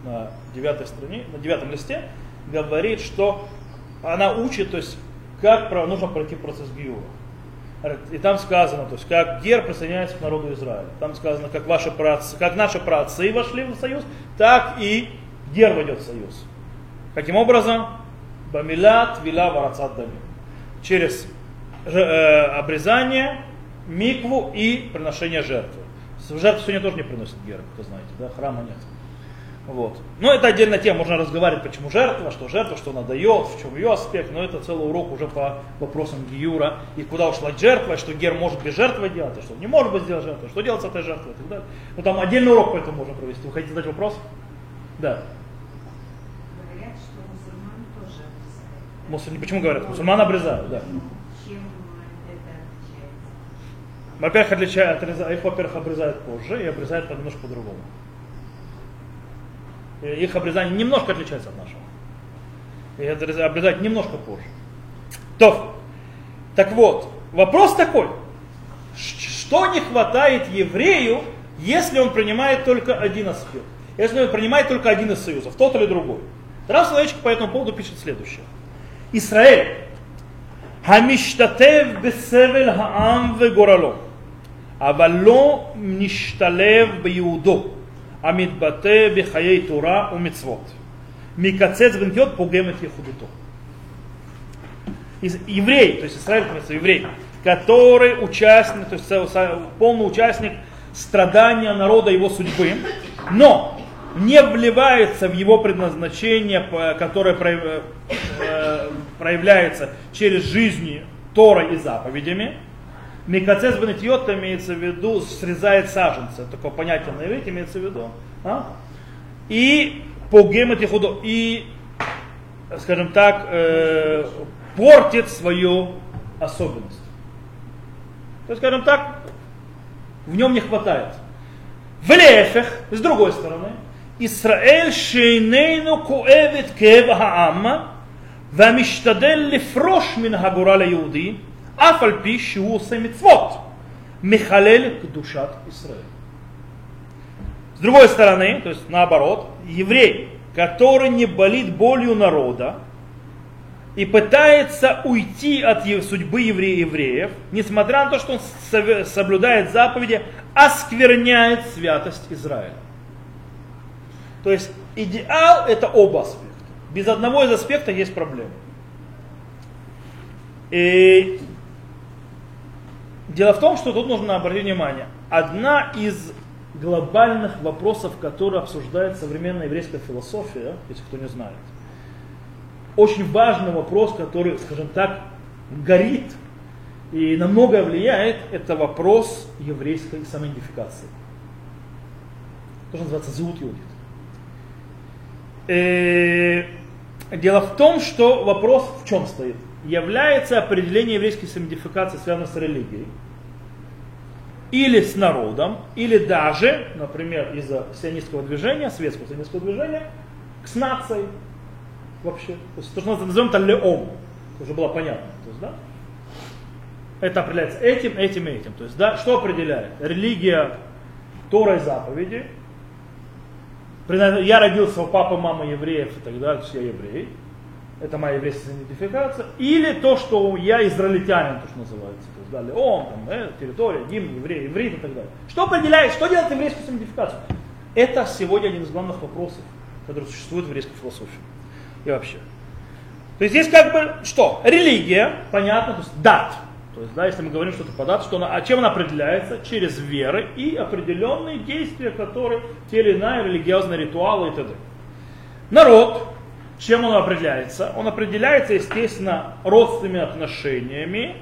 на девятой стране, на девятом листе говорит, что она учит, то есть как нужно пройти процесс Гиура. И там сказано, то есть как Гер присоединяется к народу Израиля. Там сказано, как, ваши праотцы, как наши праотцы вошли в союз, так и Гер войдет в союз. Каким образом? Бамилат вила варацат дами. Через э, обрезание, микву и приношение жертвы. Жертву сегодня тоже не приносит Гера, кто знаете, да, храма нет. Вот. Но это отдельная тема, можно разговаривать, почему жертва, что жертва, что она дает, в чем ее аспект, но это целый урок уже по вопросам Гиюра, и куда ушла жертва, что Гер может без жертвы делать, а что не может быть сделать жертвой, что делать с этой жертвой и так далее. Но там отдельный урок по этому можно провести. Вы хотите задать вопрос? Да. Мусульмане, почему говорят? Мусульман обрезают, да. Во-первых, отличают, их, во-первых, обрезают позже и обрезают немножко по-другому. Э, их обрезание немножко отличается от нашего. И обрезают немножко позже. То. Так вот, вопрос такой. Что не хватает еврею, если он принимает только один аспект? Если он принимает только один из союзов, тот или другой? Рав Соловейчик по этому поводу пишет следующее. Израиль. Хамиштатев бесевель хаам вегоралом. אבל לא נשתלב ביהודו, המתבטא בחיי תורה ומצוות. מקצץ בנקיות פוגם את ייחודותו. Еврей, то есть Израиль, еврей, который участник, то есть полный участник страдания народа, его судьбы, но не вливается в его предназначение, которое э, проявляется через жизни Торой и заповедями. Микацес бенетьот имеется в виду, срезает саженцы. Такое понятие на иврите имеется в виду. А? И по гемотихудо, и, скажем так, э, портит свою особенность. То есть, скажем так, в нем не хватает. В Лефех, с другой стороны, Исраэль шейнейну куэвит кев хаамма, вамиштадель лифрош мин хагурала иуди, אף על פי שהוא עושה מצוות, מחלל קדושת ישראל. С другой стороны, то есть наоборот, еврей, который не болит болью народа и пытается уйти от судьбы евреев, несмотря на то, что он соблюдает заповеди, оскверняет святость Израиля. То есть идеал это оба аспекта. Без одного из аспектов есть проблема. И дело в том, что тут нужно обратить внимание. Одна из глобальных вопросов, которые обсуждает современная еврейская философия, если кто не знает, очень важный вопрос, который, скажем так, горит и на многое влияет, это вопрос еврейской самоидентификации. То, что называется зовут иудит. Э, дело в том, что вопрос в чем стоит? Является определение еврейской самоидентификации связано с религией, или с народом, или даже, например, из-за сионистского движения, светского сионистского движения, с нацией вообще. То есть то, что мы назовем это леом, уже было понятно. То есть, да? Это определяется этим, этим и этим. То есть, да, что определяет? Религия Тора и заповеди, я родился у папы, мамы евреев и так далее, то есть я еврей. Это моя еврейская идентификация, или то, что я израильтянин, то, что называется, то есть, далее, он, там, э, территория, гимн, еврей, еврей и так далее. Что определяет, что делает еврейскую идентификацию? Это сегодня один из главных вопросов, который существует в еврейской философии и вообще. То есть здесь как бы что? Религия, понятно, то есть дат. То есть, да, если мы говорим что-то по дату, что она, а чем она определяется? Через веры и определенные действия, которые, те или иные религиозные ритуалы и т.д. Народ, чем он определяется? Он определяется, естественно, родственными отношениями,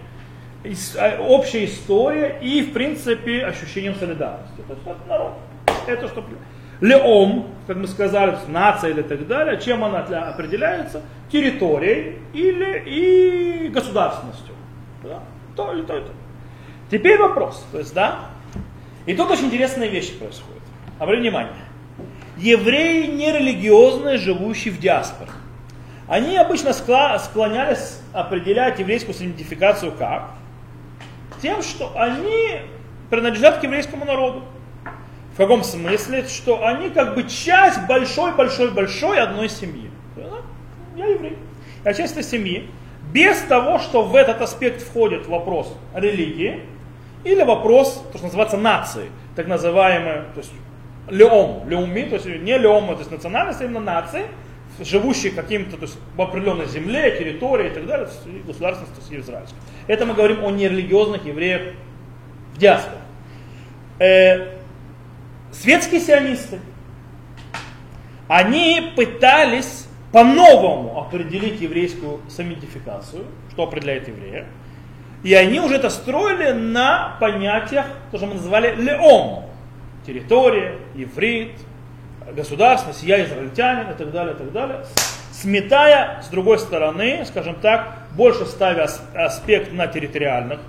а, общей историей и, в принципе, ощущением солидарности. То есть это народ. Это что Леом, как мы сказали, нация или так далее, чем она определяется? Территорией или и государственностью. Да? То или то, то. Теперь вопрос. То есть, да? И тут очень интересные вещи происходят. Обратите внимание. Евреи нерелигиозные, живущие в диаспоре. Они обычно склонялись определять еврейскую идентификацию как? Тем, что они принадлежат к еврейскому народу. В каком смысле? Что они как бы часть большой-большой-большой одной семьи. Я еврей. Я часть этой семьи. Без того, что в этот аспект входит вопрос религии или вопрос, то, что называется нации, так называемые, то есть леом, леуми, то есть не леом, то есть национальность, а именно нации, живущие каким-то, то есть в определенной земле, территории и так далее, государственность, то есть израильской. Это мы говорим о нерелигиозных евреях в диаспоре. Э, светские сионисты, они пытались по-новому определить еврейскую самидификацию, что определяет еврея. И они уже это строили на понятиях, то, что мы называли леом. Территория, иврит, государственность, я израильтянин и так далее, и так далее. Сметая, с другой стороны, скажем так, больше ставя аспект на территориальных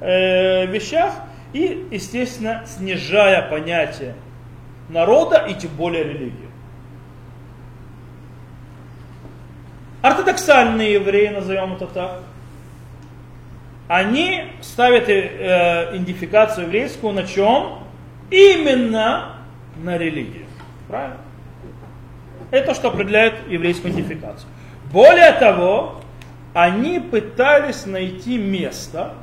э, вещах, и, естественно, снижая понятие народа и тем более религии. Ортодоксальные евреи, назовем это так, они ставят э, идентификацию еврейскую на чем? Именно на религии. Правильно? Это что определяет еврейскую идентификацию. Более того, они пытались найти место,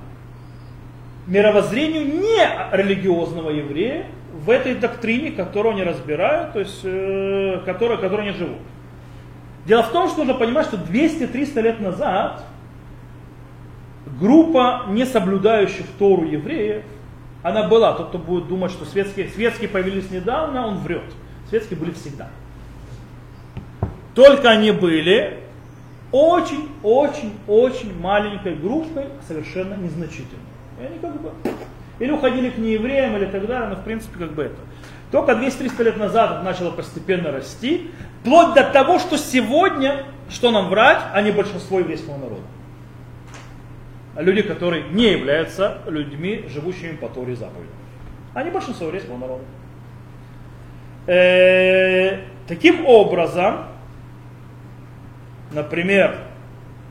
мировоззрению не религиозного еврея в этой доктрине, которую они разбирают, то есть, э, которой, которой они живут. Дело в том, что нужно понимать, что 200-300 лет назад группа не соблюдающих Тору евреев, она была. Тот, кто будет думать, что светские, светские появились недавно, он врет. Светские были всегда. Только они были очень-очень-очень маленькой группой, совершенно незначительной. И они как бы или уходили к неевреям, или так далее, но в принципе как бы это. Только 200-300 лет назад это начало постепенно расти, вплоть до того, что сегодня, что нам врать, они большинство еврейского народа. Люди, которые не являются людьми, живущими по Торе заповедям. Они большинство еврейского народа. Э, таким образом, например,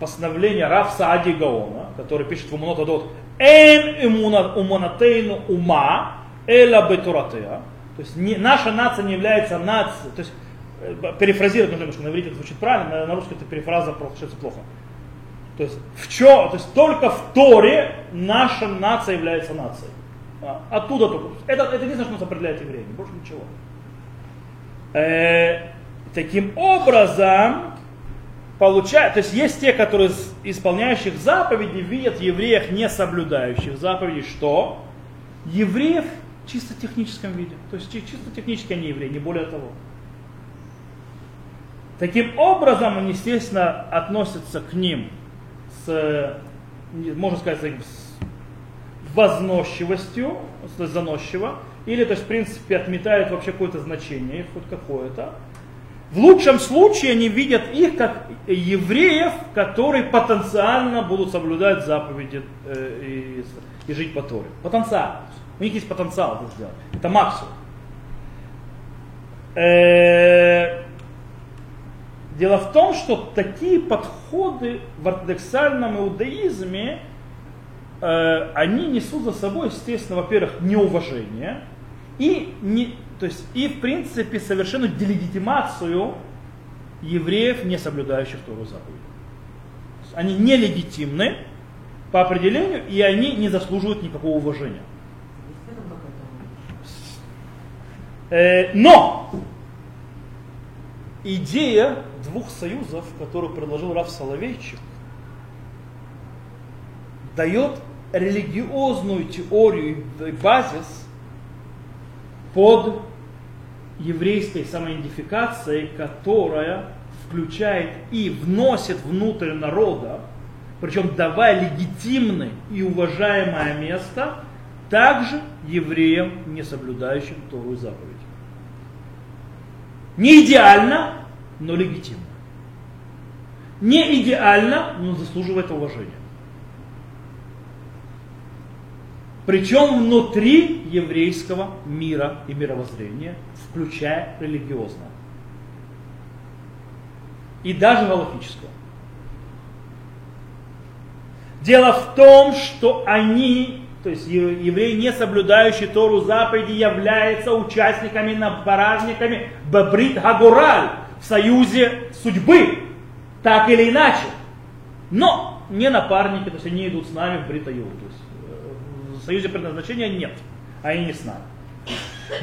постановление Раф Саади Гаона, который пишет в Умунот Эн уманатейну ума, эла бетуратеа. То есть не, наша нация не является нацией, то есть э, перефразировать нужно немножко, на иврите это звучит правильно, на, на русском это перефраза получается плохо. То есть в чем, то есть только в Торе наша нация является нацией. А, оттуда только. Это, это единственное, что нас определяет евреями, больше ничего. Э, таким образом, получают, то есть есть те, которые исполняющих заповеди видят евреев, не соблюдающих заповеди, что? Евреев в чисто техническом виде. То есть чисто технически они евреи, не более того. Таким образом, они, естественно, относятся к ним с, можно сказать, с возносчивостью, с заносчиво, или, то есть, в принципе, отметают вообще какое-то значение, хоть какое-то. В лучшем случае они видят их как евреев, которые потенциально будут соблюдать заповеди э, и, и жить по Торе. Потенциально. У них есть потенциал это сделать. Это максимум. Дело в том, что такие подходы в ортодоксальном иудаизме, э, они несут за собой, естественно, во-первых, неуважение и не, то есть и в принципе совершенную делегитимацию евреев, не соблюдающих Тору заповедь. Они нелегитимны по определению, и они не заслуживают никакого уважения. Э, но идея двух союзов, которую предложил Раф Соловейчик, дает религиозную теорию и базис под еврейской самоидентификацией, которая включает и вносит внутрь народа, причем давая легитимное и уважаемое место также евреям, не соблюдающим Тору заповедь. Не идеально, но легитимно. Не идеально, но заслуживает уважения. Причем внутри еврейского мира и мировоззрения, включая религиозное. И даже галактического. Дело в том, что они, то есть евреи, не соблюдающие Тору заповеди, являются участниками, напаражниками Бабрит Хагураль в союзе судьбы, так или иначе. Но не напарники, то есть они идут с нами в Брита Юру. То есть э, в союзе предназначения нет, а они не с нами.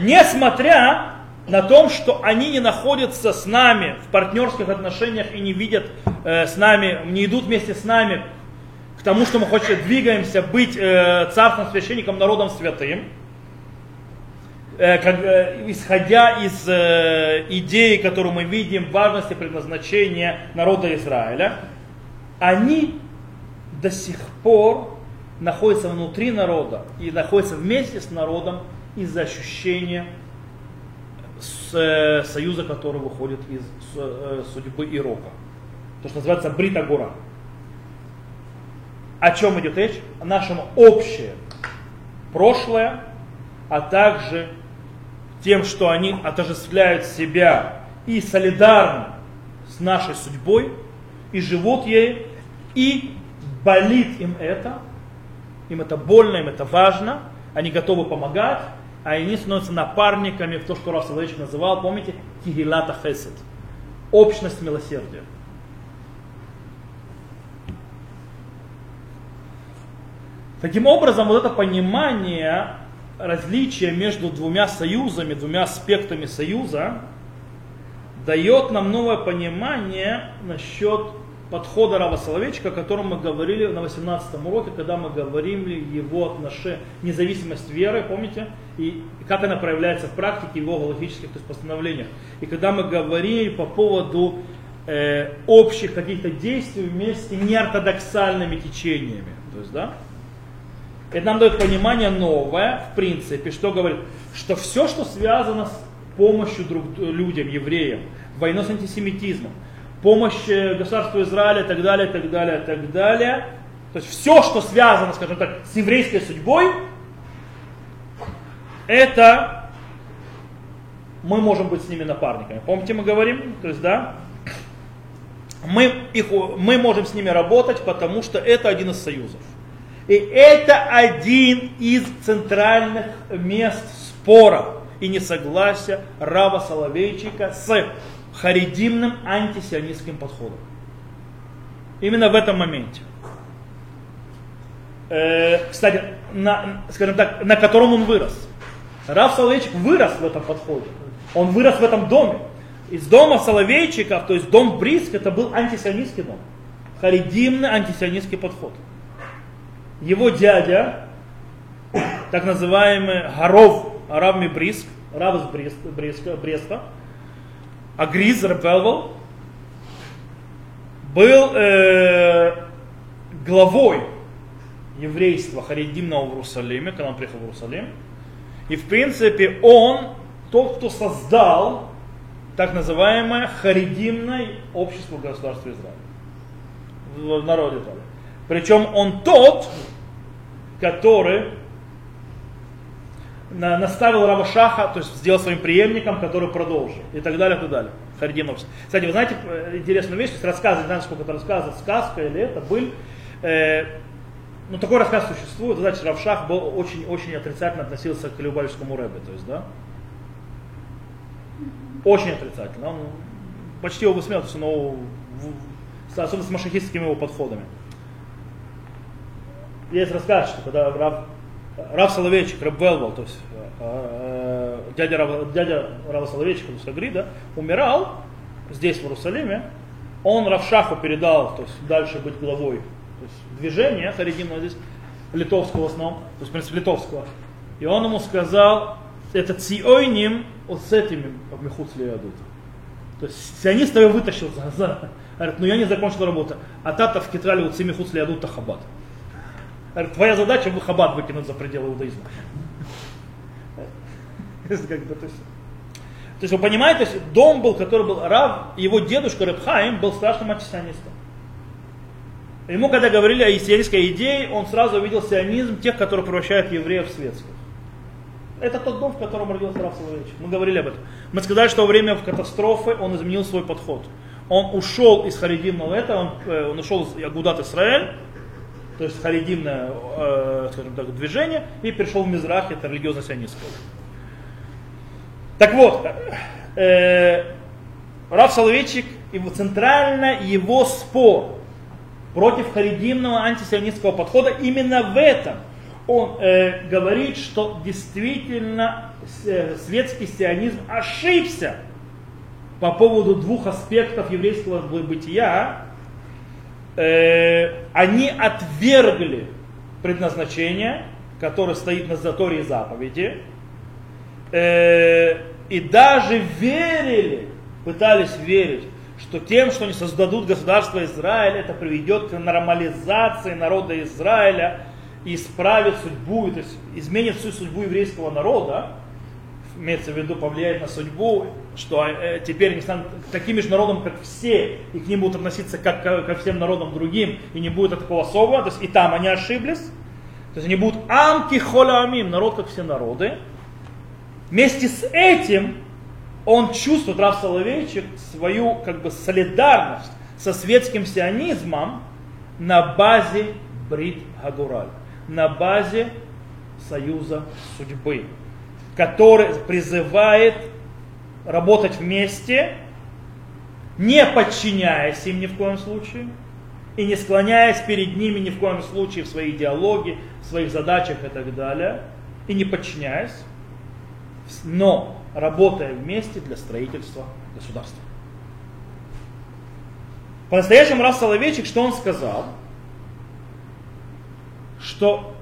Несмотря на том, что они не находятся с нами в партнерских отношениях и не видят э, с нами, не идут вместе с нами тому, что мы хотим, двигаемся быть э, царством, священником, народом святым, э, как, э, исходя из э, идеи, которую мы видим, важности предназначения народа Израиля, они до сих пор находятся внутри народа и находятся вместе с народом из-за ощущения с, э, союза, который выходит из э, судьбы и рока. То, что называется Брита Гора о чем идет речь? О нашем общее прошлое, а также тем, что они отождествляют себя и солидарны с нашей судьбой, и живут ей, и болит им это, им это больно, им это важно, они готовы помогать, а они становятся напарниками в то, что Раф Соловейчик называл, помните, Кигилата Хесед, общность милосердия. Таким образом, вот это понимание различия между двумя союзами, двумя аспектами союза, дает нам новое понимание насчет подхода Рава Соловейчика, о котором мы говорили на 18 уроке, когда мы говорили его отношение, независимость веры, помните, и как она проявляется в практике его галактических то есть постановлениях. И когда мы говорили по поводу э, общих каких-то действий вместе неортодоксальными течениями. То есть, да, это нам дает понимание новое, в принципе, что говорит, что все, что связано с помощью друг, людям, евреям, войной с антисемитизмом, помощь э, государству Израиля и так далее, так далее, так далее, то есть все, что связано, скажем так, с еврейской судьбой, это мы можем быть с ними напарниками. Помните, мы говорим, то есть, да, мы, их, мы можем с ними работать, потому что это один из союзов. И это один из центральных мест спора и несогласия Рава Соловейчика с харидимным антисионистским подходом. Именно в этом моменте. Э, кстати, на, скажем так, на котором он вырос. Рав Соловейчик вырос в этом подходе. Он вырос в этом доме. Из дома Соловейчиков, то есть дом Бриск, это был антисионистский дом. Харидимный антисионистский подход его дядя, так называемый Гаров, Арав Мибриск, Рав из Брест, Бреста, Бреста, Агриз Репелвал, был э, главой еврейства Харидимного в Иерусалиме, когда он приехал в Иерусалим. И в принципе он тот, кто создал так называемое Харидимное общество государства Израиля. В народе Израиля. Причем он тот, который наставил Равашаха, то есть сделал своим преемником, который продолжил. И так далее, и так далее. Харидимов. Кстати, вы знаете э, интересную вещь, есть рассказы, не знаю, сколько это рассказы, сказка или это, был, э, ну такой рассказ существует, значит, Равшах был очень-очень отрицательно относился к Любавичскому рэбе, то есть, да, очень отрицательно. Он почти его высмеялся, но особенно с машахистскими его подходами. Есть рассказ, что когда Рав, Рав Соловейчик, Раб Велвал, то есть э, э, дядя, Рав, дядя Рава Соловейчика, то есть Агрида, умирал здесь, в Иерусалиме, он Равшаху передал, то есть дальше быть главой то есть движения Харидимного здесь, литовского в основном, то есть, в принципе, литовского. И он ему сказал, это циойним от с этими мехуц лиадут. То есть сионист его вытащил за, за. Говорит, ну я не закончил работу. А тата в Китрале вот мехуц лиадут хабад. Говорит, твоя задача в хабад выкинуть за пределы иудаизма. то, есть, вы понимаете, дом был, который был Рав, его дедушка Рабхаим был страшным антисионистом. Ему, когда говорили о сионистской идее, он сразу увидел сионизм тех, которые превращают евреев в светских. Это тот дом, в котором родился Раф Соловейевич. Мы говорили об этом. Мы сказали, что во время катастрофы он изменил свой подход. Он ушел из харидимного этого, он, э, он ушел из Агудат Исраэль, то есть харидимное э, скажем так, движение, и перешел в Мизрах, это религиозно-сионистское. Так вот, э, Раф Соловейчик, его центрально его спор против харидимного антисионистского подхода именно в этом – он э, говорит, что действительно э, светский сионизм ошибся по поводу двух аспектов еврейского бытия. Э, они отвергли предназначение, которое стоит на заторе заповеди, э, и даже верили, пытались верить, что тем, что они создадут государство Израиль, это приведет к нормализации народа Израиля, исправит судьбу, то есть изменит всю судьбу еврейского народа, имеется в виду повлияет на судьбу, что э, теперь они станут такими же народом, как все, и к ним будут относиться как ко всем народам другим, и не будет такого особого, то есть и там они ошиблись, то есть они будут амки холямим, народ как все народы. Вместе с этим он чувствует, Рав Соловейчик, свою как бы солидарность со светским сионизмом на базе Брит Хагураль на базе союза судьбы, который призывает работать вместе, не подчиняясь им ни в коем случае, и не склоняясь перед ними ни в коем случае в своей идеологии, в своих задачах и так далее, и не подчиняясь, но работая вместе для строительства государства. По-настоящему раз Соловейчик, что он сказал? что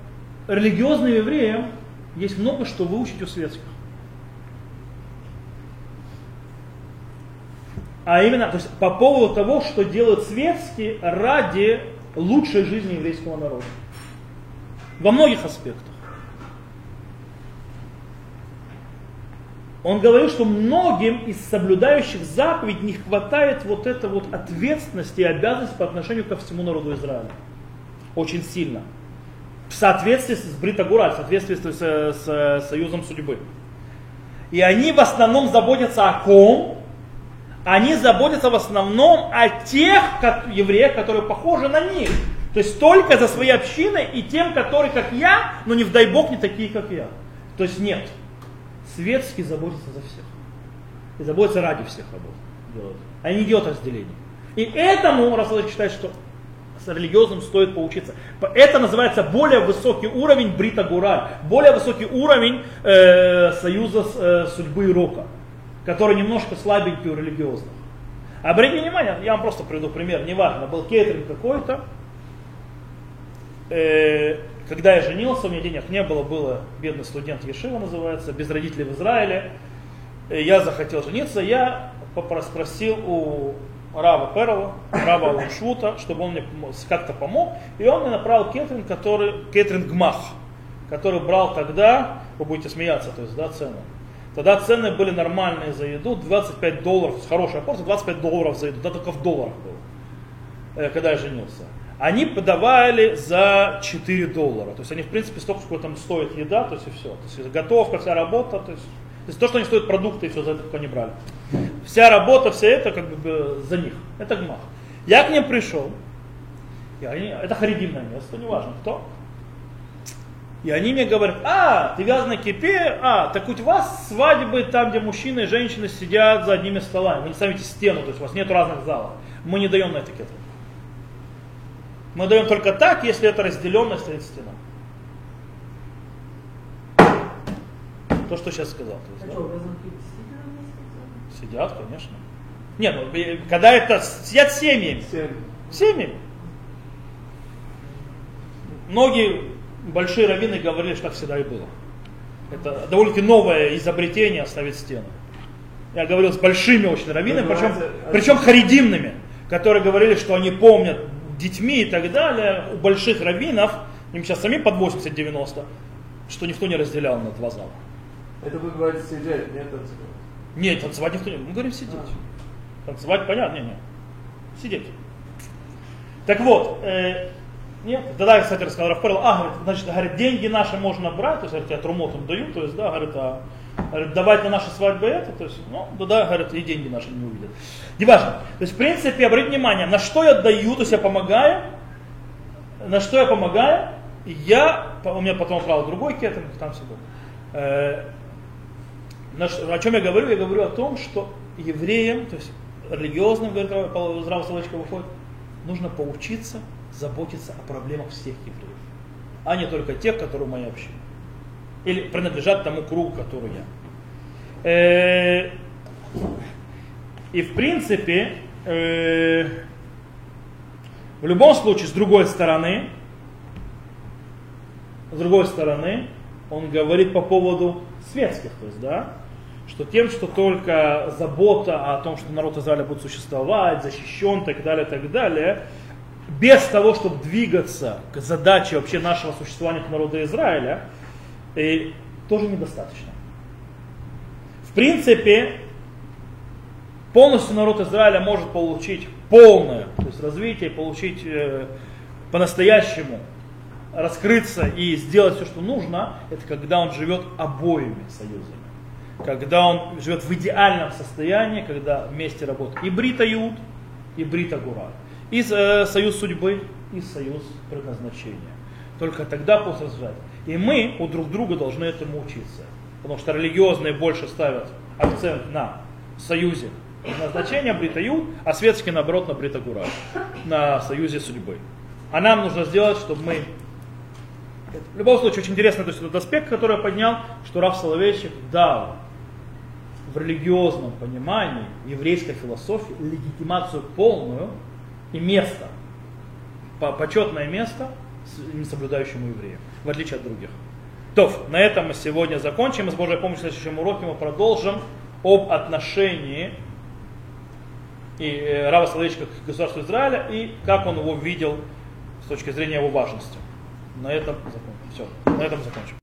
религиозным евреям есть много что выучить у светских. А именно, то есть по поводу того, что делают светские ради лучшей жизни еврейского народа. Во многих аспектах. Он говорил, что многим из соблюдающих заповедь не хватает вот этой вот ответственности и обязанности по отношению ко всему народу Израиля. Очень сильно в соответствии с Бритагура, в соответствии с, с, с союзом судьбы. И они в основном заботятся о ком? Они заботятся в основном о тех как, евреях, которые похожи на них. То есть только за своей общиной и тем, которые как я, но не в дай бог не такие, как я. То есть нет. Светские заботятся за всех. И заботятся ради всех работ. Они не делают разделения. И этому Расул считает, что с религиозным стоит поучиться. Это называется более высокий уровень Брита Гураль, более высокий уровень э, союза э, судьбы и рока, который немножко слабенький у религиозных. Обратите внимание, я вам просто приведу пример, неважно, был кейтеринг какой-то, э, когда я женился, у меня денег не было, было бедный студент Ешива называется, без родителей в Израиле, э, я захотел жениться, я спросил у Рава Перова, Рава Ланшвута, чтобы он мне как-то помог. И он мне направил кетринг, который, кетринг Гмах, который брал тогда, вы будете смеяться, то есть, да, цены. Тогда цены были нормальные за еду, 25 долларов, хорошая порция, 25 долларов за еду, да только в долларах было, э, когда я женился. Они подавали за 4 доллара, то есть они в принципе столько, сколько там стоит еда, то есть и все. То есть готовка, вся работа, то есть то есть то, что они стоят продукты, и все за это они брали. Вся работа, все это как бы за них. Это гмах. Я к ним пришел. И они, это харидимное место, неважно кто. И они мне говорят, а, ты вяз на кипе, а, так у вас свадьбы там, где мужчины и женщины сидят за одними столами. Вы не ставите стену, то есть у вас нет разных залов. Мы не даем на этикету. Мы даем только так, если это разделенная стоит стена. То, что сейчас сказал. То есть, да? Сидят, конечно. Нет, ну, когда это сидят семьями. Семьями. Многие большие раввины говорили, что так всегда и было. Это довольно-таки новое изобретение оставить стену. Я говорил с большими очень раввинами, причем, причем харидимными, которые говорили, что они помнят детьми и так далее, у больших раввинов, им сейчас сами под 80-90, что никто не разделял на два зала. Это вы говорите сидеть, нет? Нет, танцевать никто не... Мы говорим сидеть. А. Танцевать понятно, не, не. Сидеть. Так вот, э, нет, тогда, кстати, рассказал Рафпарел, а, говорит, значит, говорит, деньги наши можно брать, то есть, говорит, я трумотом даю, то есть, да, говорит, а, говорит, давать на наши свадьбы это, то есть, ну, да, говорит, и деньги наши не увидят. Неважно. То есть, в принципе, обратите внимание, на что я даю, то есть я помогаю, на что я помогаю, я, у меня потом правда другой кетер, там все было. О чем я говорю? Я говорю о том, что евреям, то есть религиозным, говорит, здраво выходит, нужно поучиться заботиться о проблемах всех евреев, а не только тех, которые в моей общине. Или принадлежат тому кругу, который я. Э, и в принципе, э, в любом случае, с другой стороны, с другой стороны, он говорит по поводу светских, то есть, да, что тем, что только забота о том, что народ Израиля будет существовать, защищен, так далее, так далее, без того, чтобы двигаться к задаче вообще нашего существования народа Израиля, и тоже недостаточно. В принципе, полностью народ Израиля может получить полное то есть развитие, получить э, по-настоящему раскрыться и сделать все, что нужно, это когда он живет обоими союзами. Когда он живет в идеальном состоянии, когда вместе работают и Брита Юд, и Брита Гурат и э, союз судьбы, и союз предназначения. Только тогда после разжать. И мы у друг друга должны этому учиться. Потому что религиозные больше ставят акцент на союзе предназначения Бритаю, а светские наоборот на Бритагура, на союзе судьбы. А нам нужно сделать, чтобы мы... В любом случае, очень интересно, то есть этот аспект, который я поднял, что Раф Соловейчик дал в религиозном понимании еврейской философии легитимацию полную и место, почетное место несоблюдающему еврею, в отличие от других. То, на этом мы сегодня закончим. И с Божьей помощью в следующем уроке мы продолжим об отношении и э, Рава Соловейчика к государству Израиля и как он его видел с точки зрения его важности. На этом закончим. Все, на этом закончим.